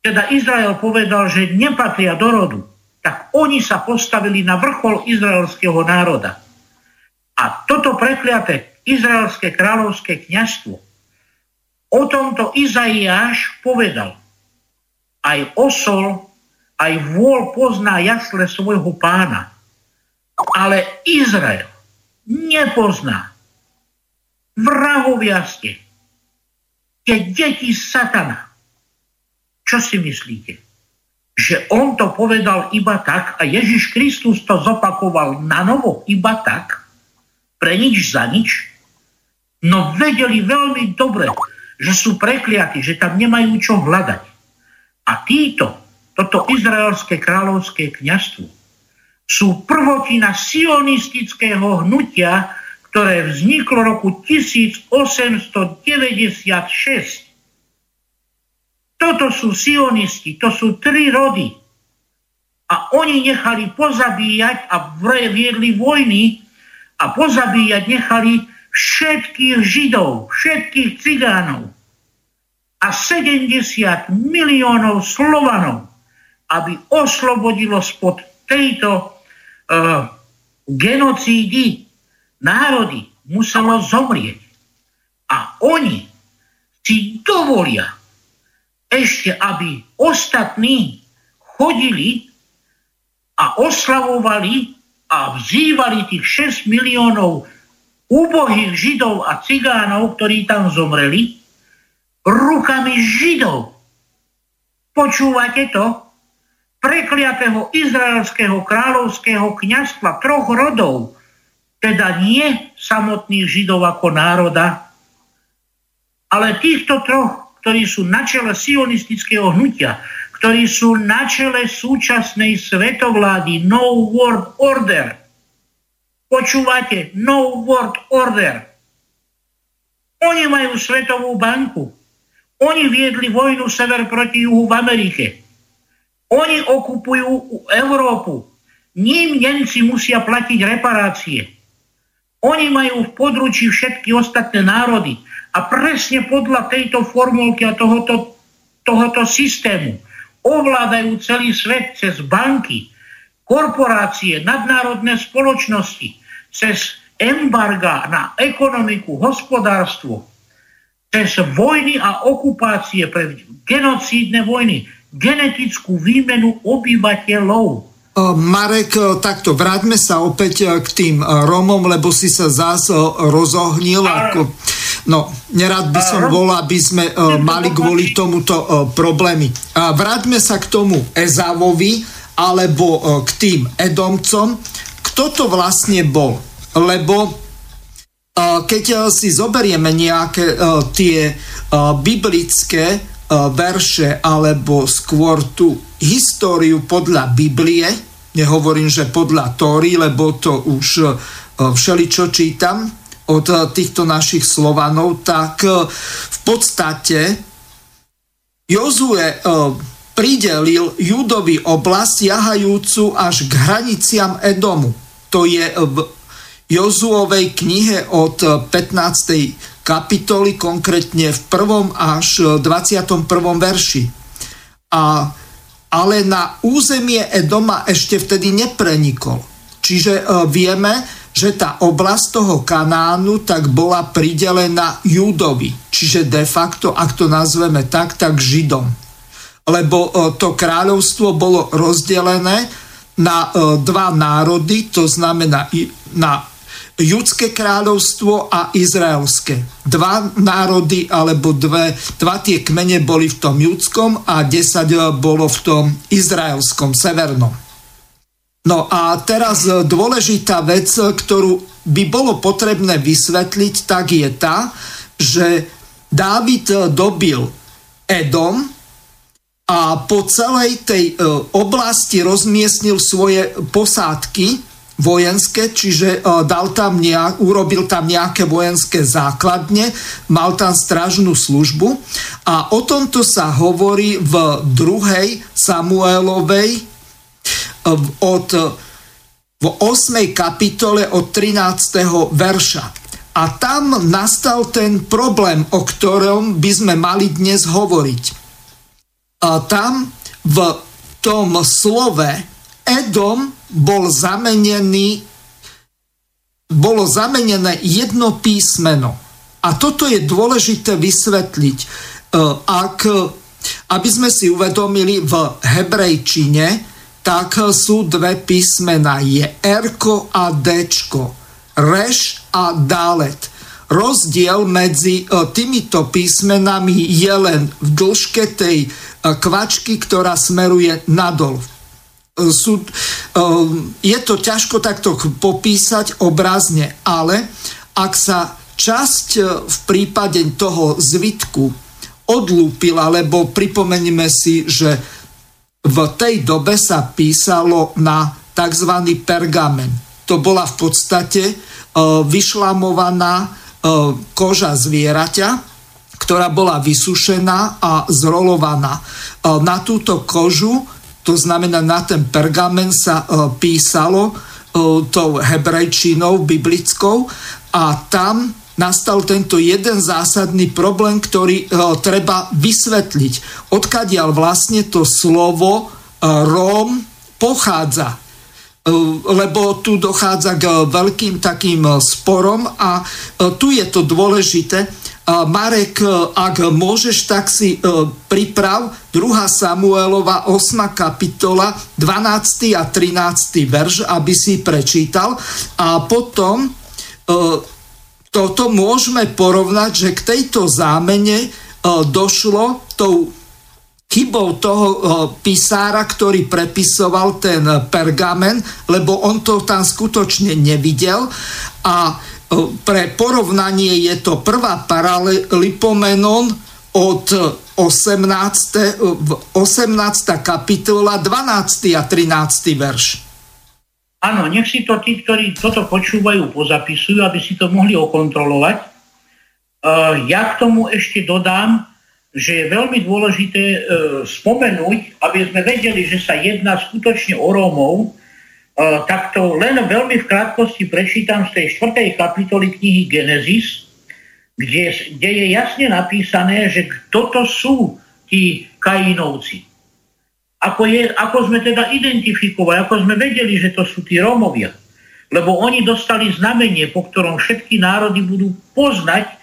Teda Izrael povedal, že nepatria do rodu, tak oni sa postavili na vrchol izraelského národa. A toto prekliaté izraelské kráľovské kniažstvo, o tomto Izaiáš povedal, aj osol aj vôľ pozná jasle svojho pána. Ale Izrael nepozná. Vrahovia ste. Keď deti satana. Čo si myslíte? Že on to povedal iba tak a Ježiš Kristus to zopakoval na novo iba tak? Pre nič za nič? No vedeli veľmi dobre, že sú prekliatí, že tam nemajú čo hľadať. A títo toto izraelské kráľovské kniažstvo, sú prvotina sionistického hnutia, ktoré vzniklo roku 1896. Toto sú sionisti, to sú tri rody. A oni nechali pozabíjať a viedli vojny a pozabíjať nechali všetkých Židov, všetkých cigánov a 70 miliónov Slovanov aby oslobodilo spod tejto uh, genocídy národy, muselo zomrieť. A oni si dovolia ešte, aby ostatní chodili a oslavovali a vzývali tých 6 miliónov úbohých židov a cigánov, ktorí tam zomreli, rukami židov. Počúvate to? prekliatého izraelského kráľovského kniazstva troch rodov, teda nie samotných židov ako národa, ale týchto troch, ktorí sú na čele sionistického hnutia, ktorí sú na čele súčasnej svetovlády No World Order. Počúvate? No World Order. Oni majú Svetovú banku. Oni viedli vojnu sever proti juhu v Amerike. Oni okupujú Európu. Ním Nemci musia platiť reparácie. Oni majú v područí všetky ostatné národy. A presne podľa tejto formulky a tohoto, tohoto systému ovládajú celý svet cez banky, korporácie, nadnárodné spoločnosti, cez embarga na ekonomiku, hospodárstvo, cez vojny a okupácie pre genocídne vojny, genetickú výmenu obyvateľov. E, Marek, e, takto vráťme sa opäť e, k tým Romom, lebo si sa zás rozohnil. Ako, no, nerad by som bol, aby sme mali kvôli tomuto problémy. Vráťme sa k tomu Ezavovi, alebo k tým Edomcom. Kto to vlastne bol? Lebo keď si zoberieme nejaké tie biblické E, verše alebo skôr tú históriu podľa Biblie, nehovorím, že podľa Tóry, lebo to už e, všeličo čítam od e, týchto našich Slovanov, tak v podstate Jozue pridelil Judovi oblasť jahajúcu až k hraniciam Edomu. To je v Jozuovej knihe od 15 kapitoly, konkrétne v 1. až 21. verši. A, ale na územie Edoma ešte vtedy neprenikol. Čiže vieme, že tá oblasť toho Kanánu tak bola pridelená Júdovi. Čiže de facto, ak to nazveme tak, tak Židom. Lebo e, to kráľovstvo bolo rozdelené na e, dva národy, to znamená na judské kráľovstvo a izraelské. Dva národy alebo dve, dva tie kmene boli v tom judskom a 10 bolo v tom izraelskom, severnom. No a teraz dôležitá vec, ktorú by bolo potrebné vysvetliť, tak je tá, že Dávid dobil Edom, a po celej tej e, oblasti rozmiestnil svoje posádky vojenské, čiže e, dal tam nejak, urobil tam nejaké vojenské základne, mal tam stražnú službu a o tomto sa hovorí v druhej Samuelovej e, od v 8. kapitole od 13. verša. A tam nastal ten problém, o ktorom by sme mali dnes hovoriť a tam v tom slove Edom bol zamenený bolo zamenené jedno písmeno. A toto je dôležité vysvetliť. E, ak, aby sme si uvedomili, v hebrejčine tak sú dve písmena. Je Rko a Dčko. Reš a Dalet. Rozdiel medzi e, týmito písmenami je len v dĺžke tej kvačky, ktorá smeruje nadol. Sú, je to ťažko takto popísať obrazne, ale ak sa časť v prípade toho zvitku odlúpila, lebo pripomeníme si, že v tej dobe sa písalo na tzv. pergamen. To bola v podstate vyšlamovaná koža zvieraťa, ktorá bola vysušená a zrolovaná. E, na túto kožu, to znamená na ten pergamen sa e, písalo e, tou hebrejčinou biblickou a tam nastal tento jeden zásadný problém, ktorý treba vysvetliť. Odkiaľ vlastne to slovo Róm pochádza lebo tu dochádza k veľkým takým sporom a tu je to dôležité, Marek, e, ak môžeš, tak si e, priprav 2. Samuelova 8. kapitola 12. a 13. verš, aby si prečítal a potom e, toto môžeme porovnať, že k tejto zámene došlo tou chybou toho písára, ktorý prepisoval ten pergamen, lebo on to tam skutočne nevidel a pre porovnanie je to prvá paralipomenon od 18. 18. kapitola 12. a 13. verš. Áno, nech si to tí, ktorí toto počúvajú, pozapisujú, aby si to mohli okontrolovať. Ja k tomu ešte dodám, že je veľmi dôležité e, spomenúť, aby sme vedeli, že sa jedná skutočne o Rómov, tak to len veľmi v krátkosti prečítam z tej 4. kapitoly knihy Genesis, kde, kde je jasne napísané, že toto sú tí Kainovci. Ako, je, ako sme teda identifikovali, ako sme vedeli, že to sú tí Rómovia. Lebo oni dostali znamenie, po ktorom všetky národy budú poznať e,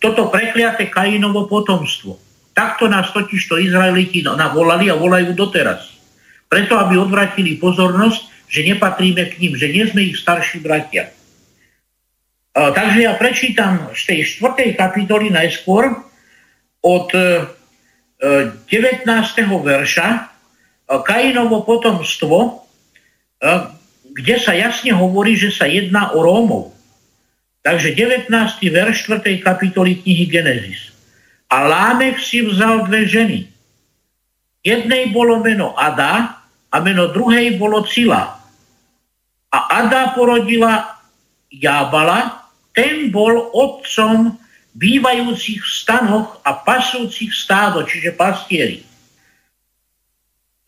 toto prekliaté Kainovo potomstvo. Takto nás totiž to Izraeliti volali a volajú doteraz. Preto, aby odvratili pozornosť, že nepatríme k ním, že nie sme ich starší bratia. Takže ja prečítam z tej 4. kapitoly najskôr od 19. E, verša e, Kainovo potomstvo, e, kde sa jasne hovorí, že sa jedná o Rómov. Takže 19. verš 4. kapitoly knihy Genesis. A Lámech si vzal dve ženy. Jednej bolo meno Ada a meno druhej bolo Cila. A Ada porodila Jábala, ten bol otcom bývajúcich v stanoch a pasúcich stádo, čiže pastieri.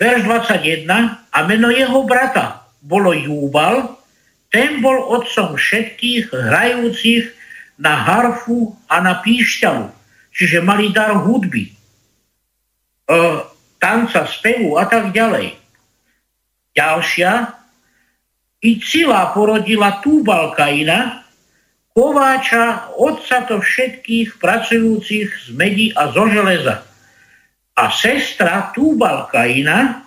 Verš 21. A meno jeho brata bolo Júbal, ten bol otcom všetkých hrajúcich na harfu a na píšťalu, čiže mali dar hudby, e, tanca, spevu a tak ďalej. Ďalšia, i Cila porodila Túbal Kaina, kováča, otca to všetkých pracujúcich z medi a zo železa. A sestra Túbal Kaina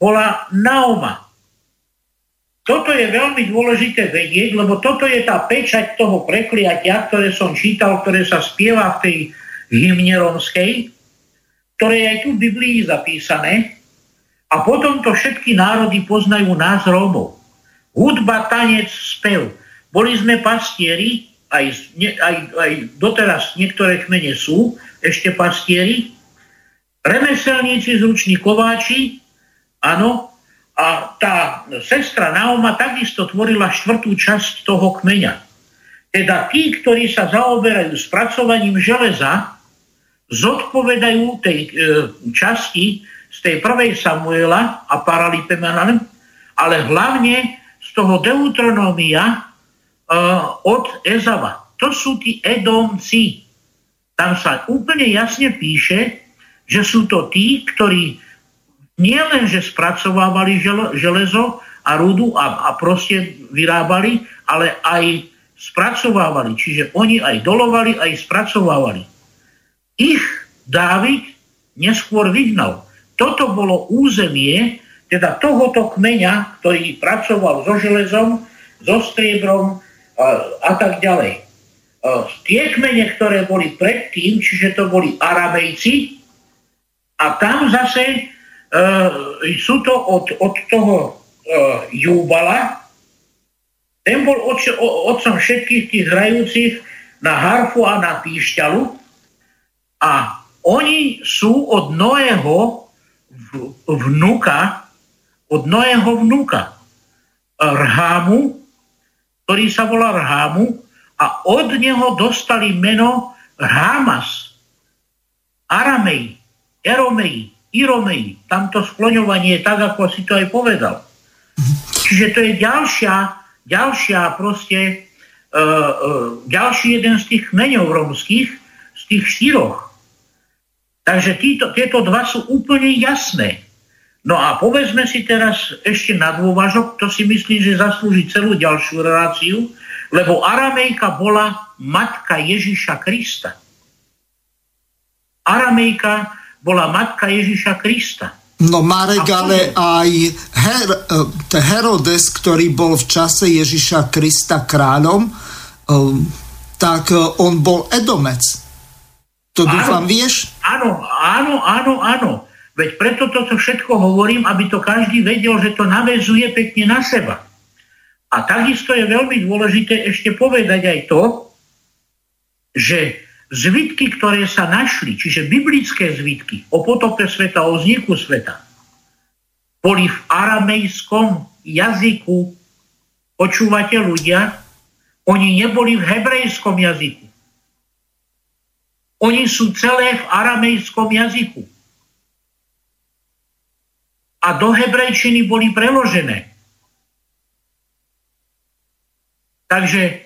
bola Naoma. toto je veľmi dôležité vedieť, lebo toto je tá pečať toho prekliatia, ktoré som čítal, ktoré sa spieva v tej hymne romskej, ktoré je aj tu v Biblii zapísané. A potom to všetky národy poznajú nás Rómov. Hudba, tanec, spev. Boli sme pastieri, aj, aj, aj doteraz niektoré kmene sú ešte pastieri, remeselníci, zruční kováči, áno, a tá sestra Naoma takisto tvorila štvrtú časť toho kmeňa. Teda tí, ktorí sa zaoberajú spracovaním železa, zodpovedajú tej e, časti z tej prvej Samuela a Paralipemanem, ale hlavne z toho Deuteronomia e, od Ezava. To sú tí Edomci. Tam sa úplne jasne píše, že sú to tí, ktorí nie len, že spracovávali železo a rudu a, a proste vyrábali, ale aj spracovávali. Čiže oni aj dolovali, aj spracovávali. Ich Dávid neskôr vyhnal. Toto bolo územie, teda tohoto kmeňa, ktorý pracoval so železom, so striebrom a, tak ďalej. Tie kmene, ktoré boli predtým, čiže to boli Arabejci, a tam zase Uh, sú to od, od toho uh, Júbala, ten bol otcom všetkých tých hrajúcich na harfu a na píšťalu a oni sú od Noého vnuka, od Noého vnuka Rhámu, ktorý sa volá Rhámu a od neho dostali meno Rhámas, Aramej, Eromej, Iromei, tamto skloňovanie, tak ako si to aj povedal. Čiže to je ďalšia, ďalšia proste, uh, uh, ďalší jeden z tých kmeňov romských, z tých štyroch. Takže títo, tieto dva sú úplne jasné. No a povedzme si teraz ešte na dôvažok, to si myslím, že zaslúži celú ďalšiu reláciu, lebo Aramejka bola matka Ježiša Krista. Aramejka bola matka Ježiša Krista. No Marek, ale aj Her, e, Herodes, ktorý bol v čase Ježiša Krista kráľom, e, tak e, on bol Edomec. To áno, dúfam, vieš? Áno, áno, áno, áno. Veď preto toto všetko hovorím, aby to každý vedel, že to navezuje pekne na seba. A takisto je veľmi dôležité ešte povedať aj to, že zvitky, ktoré sa našli, čiže biblické zvitky o potope sveta, o vzniku sveta, boli v aramejskom jazyku. Počúvate ľudia? Oni neboli v hebrejskom jazyku. Oni sú celé v aramejskom jazyku. A do hebrejčiny boli preložené. Takže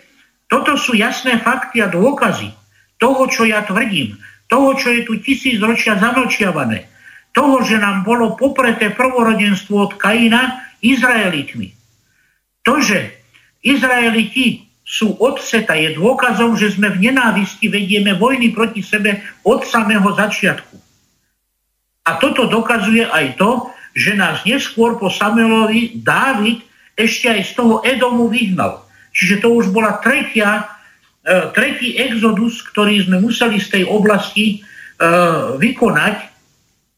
toto sú jasné fakty a dôkazy toho, čo ja tvrdím, toho, čo je tu tisíc ročia zamlčiavané, toho, že nám bolo popreté prvorodenstvo od Kaina Izraelitmi. To, že Izraeliti sú od seta, je dôkazom, že sme v nenávisti vedieme vojny proti sebe od samého začiatku. A toto dokazuje aj to, že nás neskôr po Samuelovi Dávid ešte aj z toho Edomu vyhnal. Čiže to už bola tretia E, tretí exodus, ktorý sme museli z tej oblasti e, vykonať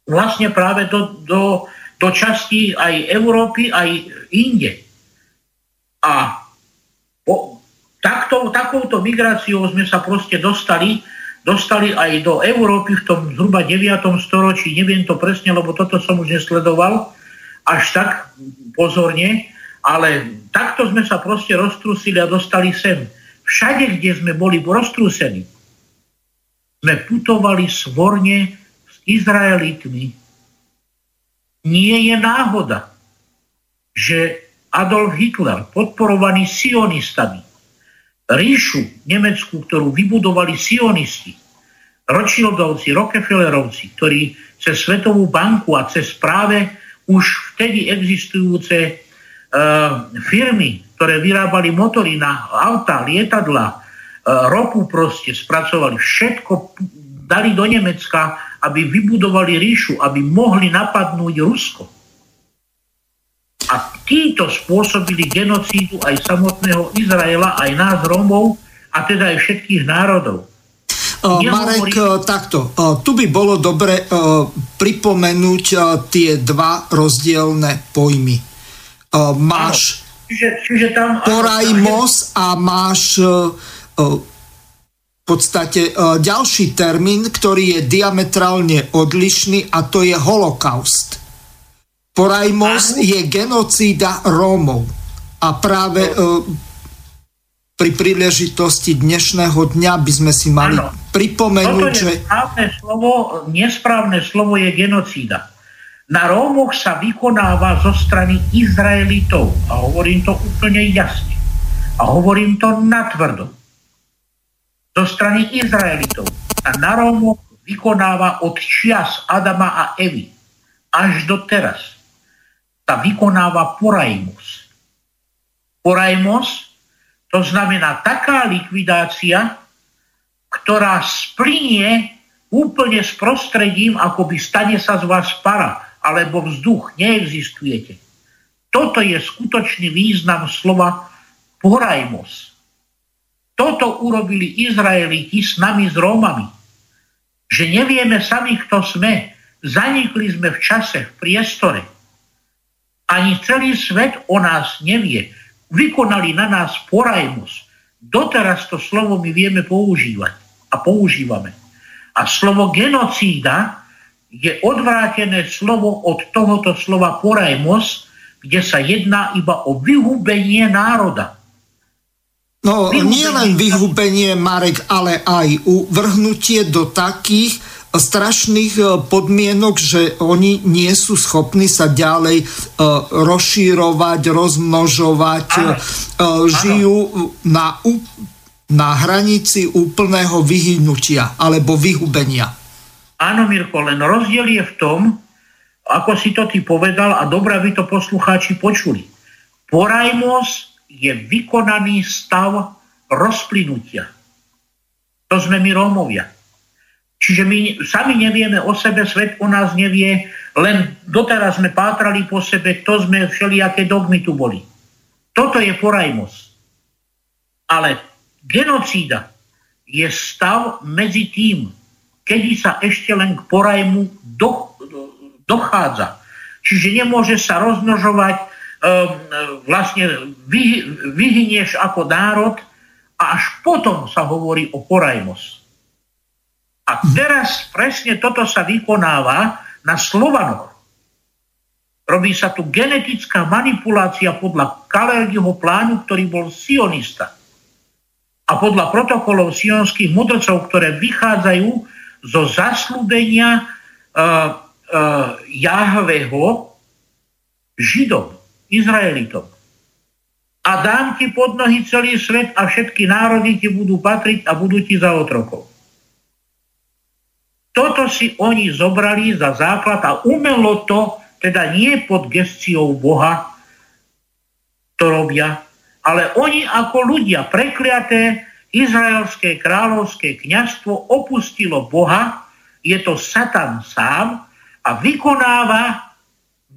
vlastne práve do, do, do časti aj Európy, aj inde. A po, takto, takouto migráciou sme sa proste dostali, dostali aj do Európy v tom zhruba 9. storočí, neviem to presne, lebo toto som už nesledoval až tak pozorne, ale takto sme sa proste roztrusili a dostali sem. Všade, kde sme boli roztrúsení, sme putovali svorne s Izraelitmi. Nie je náhoda, že Adolf Hitler, podporovaný sionistami, ríšu Nemecku, ktorú vybudovali sionisti, Rothschildovci, Rockefellerovci, ktorí cez Svetovú banku a cez práve už vtedy existujúce uh, firmy ktoré vyrábali motory na auta, lietadla, e, ropu proste spracovali, všetko dali do Nemecka, aby vybudovali ríšu, aby mohli napadnúť Rusko. A títo spôsobili genocídu aj samotného Izraela, aj nás Rómov, a teda aj všetkých národov. Uh, Marek, uh, takto. Uh, tu by bolo dobre pripomenúť tie dva rozdielne pojmy. Máš čiže, čiže tam, porajmos a máš v podstate ďalší termín, ktorý je diametrálne odlišný a to je holokaust. Porajmos je genocída Rómov. A práve pri príležitosti dnešného dňa by sme si mali ano. pripomenúť, Toto je že... Správne slovo, nesprávne slovo je genocída. Na Rómoch sa vykonáva zo strany Izraelitov. A hovorím to úplne jasne. A hovorím to natvrdo. Zo strany Izraelitov sa na Rómoch vykonáva od čias Adama a Evy až do teraz. Sa vykonáva porajmos. Porajmos to znamená taká likvidácia, ktorá splinie úplne s prostredím, ako by stane sa z vás para, alebo vzduch, neexistujete. Toto je skutočný význam slova porajmos. Toto urobili Izraeliti s nami, s Rómami. Že nevieme sami, kto sme. Zanikli sme v čase, v priestore. Ani celý svet o nás nevie vykonali na nás porajmus. Doteraz to slovo my vieme používať a používame. A slovo genocída je odvrátené slovo od tohoto slova porajmos, kde sa jedná iba o vyhubenie národa. No, nie len vyhubenie, Marek, ale aj uvrhnutie do takých strašných e, podmienok, že oni nie sú schopní sa ďalej e, rozšírovať, rozmnožovať, ano. E, žijú na, na hranici úplného vyhynutia alebo vyhubenia. Áno, Mirko, len rozdiel je v tom, ako si to ty povedal a dobré by to poslucháči počuli. Porajmos je vykonaný stav rozplynutia. To sme my Rómovia. Čiže my sami nevieme o sebe, svet o nás nevie, len doteraz sme pátrali po sebe, kto sme, všelijaké dogmy tu boli. Toto je porajmos. Ale genocída je stav medzi tým, kedy sa ešte len k porajmu do, dochádza. Čiže nemôže sa rozmnožovať, um, vlastne vy, vyhynieš ako národ a až potom sa hovorí o porajmos. A teraz presne toto sa vykonáva na Slovanoch. Robí sa tu genetická manipulácia podľa Kalergiho plánu, ktorý bol sionista. A podľa protokolov sionských mudrcov, ktoré vychádzajú zo zaslúbenia uh, uh, Jahveho Židom, Izraelitom. A dám ti pod nohy celý svet a všetky národy ti budú patriť a budú ti za otrokov. Toto si oni zobrali za základ a umelo to, teda nie pod gestiou Boha, to robia, ale oni ako ľudia prekliaté, izraelské kráľovské kňazstvo opustilo Boha, je to Satan sám a vykonáva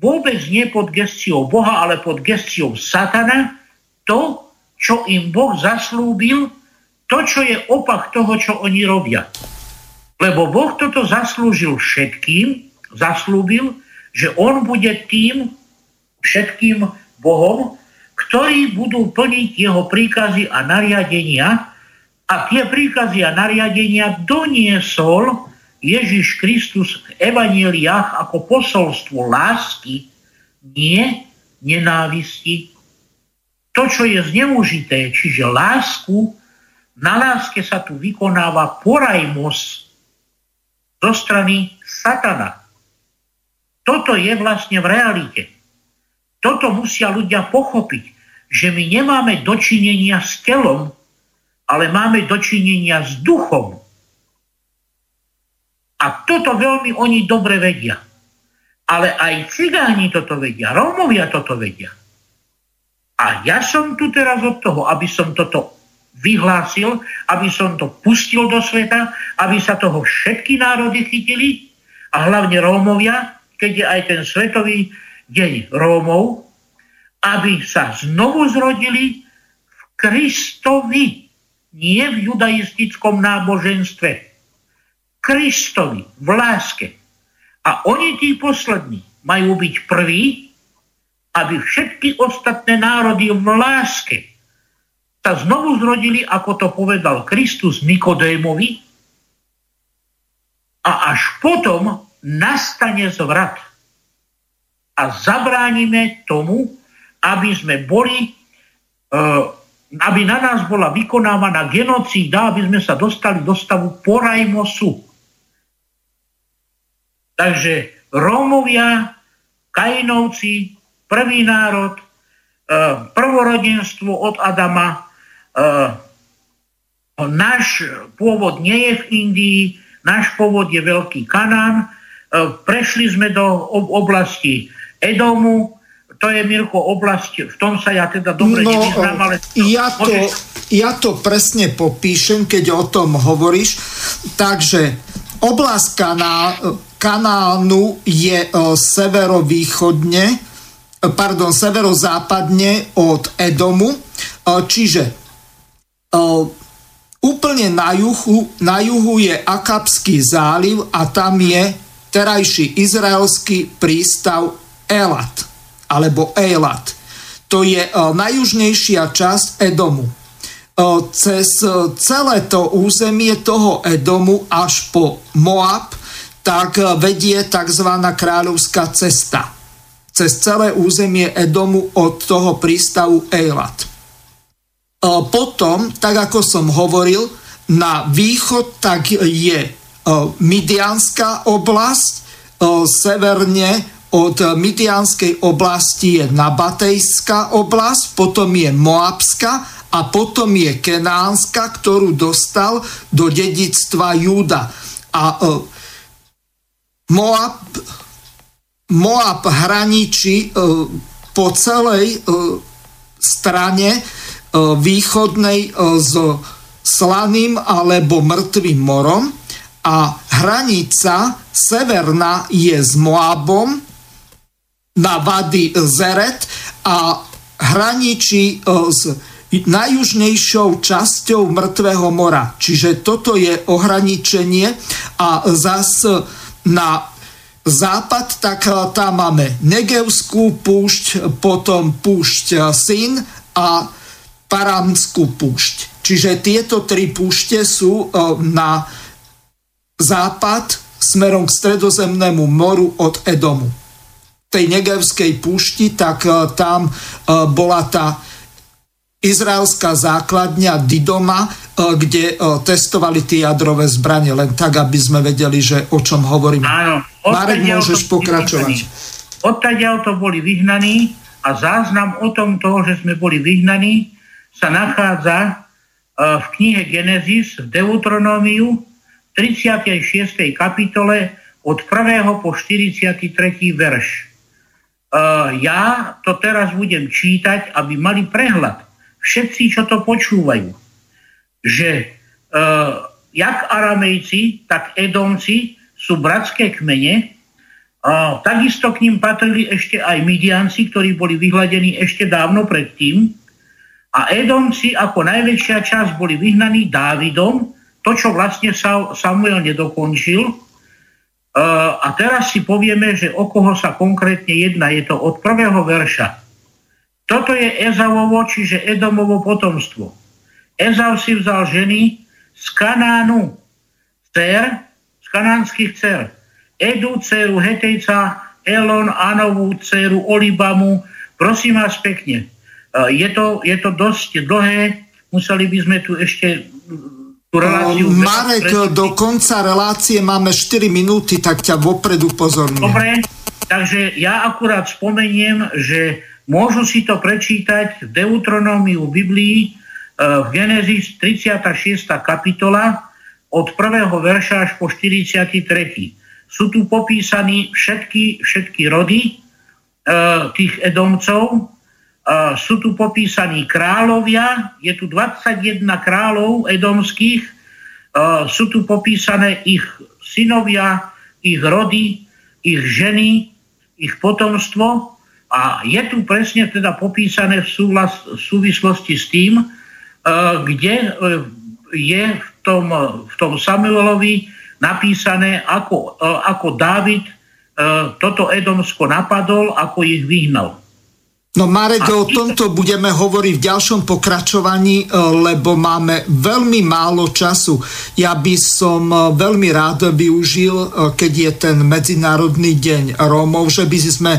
vôbec nie pod gestiou Boha, ale pod gestiou Satana to, čo im Boh zaslúbil, to, čo je opak toho, čo oni robia. Lebo Boh toto zaslúžil všetkým, zaslúbil, že on bude tým všetkým Bohom, ktorí budú plniť jeho príkazy a nariadenia a tie príkazy a nariadenia doniesol Ježiš Kristus v evaníliách ako posolstvo lásky, nie nenávisti. To, čo je zneužité, čiže lásku, na láske sa tu vykonáva porajmos, zo strany satana. Toto je vlastne v realite. Toto musia ľudia pochopiť, že my nemáme dočinenia s telom, ale máme dočinenia s duchom. A toto veľmi oni dobre vedia. Ale aj cigáni toto vedia, Rómovia toto vedia. A ja som tu teraz od toho, aby som toto vyhlásil, aby som to pustil do sveta, aby sa toho všetky národy chytili a hlavne Rómovia, keď je aj ten svetový deň Rómov, aby sa znovu zrodili v Kristovi, nie v judaistickom náboženstve. Kristovi, v láske. A oni, tí poslední, majú byť prví, aby všetky ostatné národy v láske sa znovu zrodili, ako to povedal Kristus Nikodémovi, a až potom nastane zvrat. A zabránime tomu, aby sme boli, e, aby na nás bola vykonávaná genocída, aby sme sa dostali do stavu porajmosu. Takže Rómovia, Kainovci, prvý národ, e, prvorodenstvo od Adama, náš pôvod nie je v Indii, náš pôvod je Veľký Kanán, prešli sme do oblasti Edomu, to je, Mirko, oblasť, v tom sa ja teda dobre no, nevyznám, ale... Ja to, ja to presne popíšem, keď o tom hovoríš. Takže oblasť kaná, kanánu je e, severovýchodne, e, pardon, severozápadne od Edomu, e, čiže úplne na juhu, na juhu je Akapský záliv a tam je terajší izraelský prístav Elat alebo Eilat. To je e, najjužnejšia časť Edomu. E, cez celé to územie toho Edomu až po Moab tak vedie tzv. kráľovská cesta. Cez celé územie Edomu od toho prístavu Eilat. Potom, tak ako som hovoril, na východ tak je Midianská oblasť, severne od Midianskej oblasti je Nabatejská oblasť, potom je Moabská a potom je Kenánska, ktorú dostal do dedictva Júda. A Moab, Moab hraničí po celej strane východnej uh, s slaným alebo mŕtvým morom a hranica severná je s Moabom, na Vady Zeret a hraničí e, s najjužnejšou časťou Mŕtvého mora. Čiže toto je ohraničenie a zas na západ, tak e, tam máme Negevskú púšť, potom púšť Syn a Paranskú púšť. Čiže tieto tri púšte sú e, na západ smerom k stredozemnému moru od Edomu tej Negevskej púšti, tak e, tam e, bola tá izraelská základňa Didoma, kde testovali tie jadrové zbranie, len tak, aby sme vedeli, že o čom hovoríme. Áno. Marek, môžeš pokračovať. Odtadiaľ to boli vyhnaní a záznam o tom toho, že sme boli vyhnaní, sa nachádza v knihe Genesis v Deuteronómiu 36. kapitole od 1. po 43. verš ja to teraz budem čítať, aby mali prehľad. Všetci, čo to počúvajú, že uh, jak Aramejci, tak Edomci sú bratské kmene, takisto k ním patrili ešte aj Midianci, ktorí boli vyhľadení ešte dávno predtým. A Edomci ako najväčšia časť boli vyhnaní Dávidom, to, čo vlastne Samuel nedokončil, a teraz si povieme, že o koho sa konkrétne jedná. Je to od prvého verša. Toto je Ezavovo, čiže Edomovo potomstvo. Ezav si vzal ženy z Kanánu, dcer, z kanánskych dcer. Edu, dceru Hetejca, Elon, Anovú, dceru Olibamu. Prosím vás pekne, je to, je to dosť dlhé, museli by sme tu ešte reláciu... Marek, pre... do konca relácie máme 4 minúty, tak ťa vopred upozorňujem. Dobre, takže ja akurát spomeniem, že môžu si to prečítať v Deutronómiu Biblii v Genesis 36. kapitola od 1. verša až po 43. Sú tu popísaní všetky, všetky rody tých Edomcov, sú tu popísaní kráľovia, je tu 21 kráľov edomských, sú tu popísané ich synovia, ich rody, ich ženy, ich potomstvo A je tu presne teda popísané v, súvlas, v súvislosti s tým, e, kde e, je v tom, v tom Samuelovi napísané, ako, e, ako Dávid toto Edomsko napadol, ako ich vyhnal. No Marek, o tomto budeme hovoriť v ďalšom pokračovaní, e, lebo máme veľmi málo času. Ja by som e, veľmi rád využil, e, keď je ten Medzinárodný deň Rómov, že by sme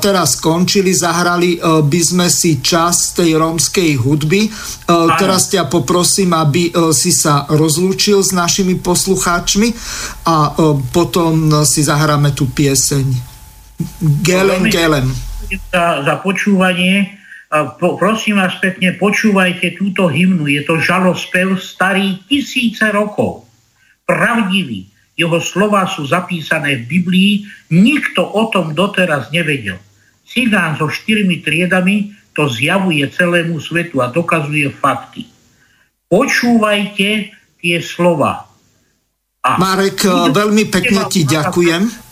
teraz skončili, zahrali by sme si čas tej rómskej hudby. Teraz ťa poprosím, aby si sa rozlúčil s našimi poslucháčmi a potom si zahráme tú pieseň. Gelem, gelem za, za počúvanie. Po, prosím vás pekne, počúvajte túto hymnu. Je to žalospev starý tisíce rokov. Pravdivý. Jeho slova sú zapísané v Biblii. Nikto o tom doteraz nevedel. Cigán so štyrmi triedami to zjavuje celému svetu a dokazuje fakty. Počúvajte tie slova. A Marek, veľmi pekne ti ďakujem.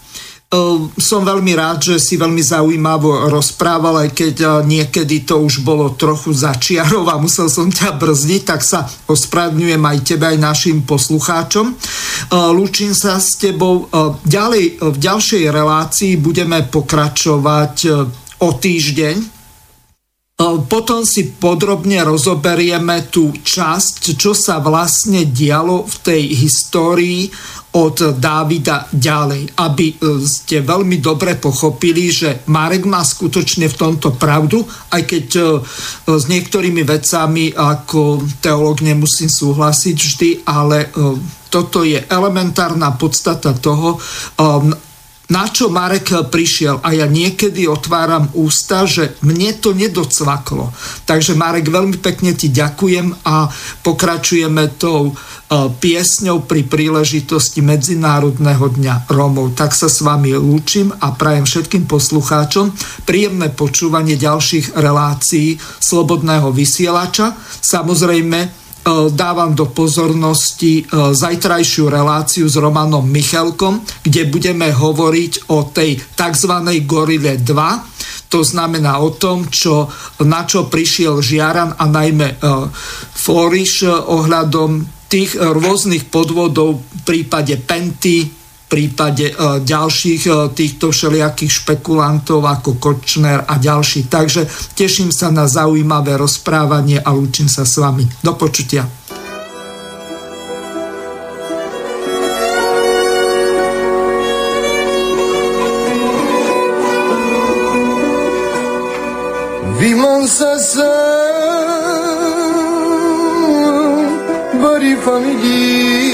Ehm, som veľmi rád, že si veľmi zaujímavo rozprával, aj keď eh, niekedy to už bolo trochu začiarov a musel som ťa brzdiť, tak sa ospravedňujem aj tebe, aj našim poslucháčom. Ehm, lúčim sa s tebou. Ehm, ďalej, v ďalšej relácii budeme pokračovať o týždeň, potom si podrobne rozoberieme tú časť, čo sa vlastne dialo v tej histórii od Dávida ďalej, aby e, ste veľmi dobre pochopili, že Marek má skutočne v tomto pravdu, aj keď e, s niektorými vecami ako teológ nemusím súhlasiť vždy, ale e, toto je elementárna podstata toho, na čo Marek prišiel a ja niekedy otváram ústa, že mne to nedocvaklo. Takže Marek, veľmi pekne ti ďakujem a pokračujeme tou e, piesňou pri príležitosti Medzinárodného dňa Rómov. Tak sa s vami lúčim a prajem všetkým poslucháčom príjemné počúvanie ďalších relácií Slobodného vysielača. Samozrejme, dávam do pozornosti e, zajtrajšiu reláciu s Romanom Michelkom, kde budeme hovoriť o tej tzv. Gorile 2, to znamená o tom, čo, na čo prišiel Žiaran a najmä uh, Floriš ohľadom tých rôznych podvodov v prípade Penty, prípade e, ďalších e, týchto všelijakých špekulantov ako Kočner a ďalší. Takže teším sa na zaujímavé rozprávanie a lúčim sa s vami. Do počutia. Vyman sa sa bari famiglia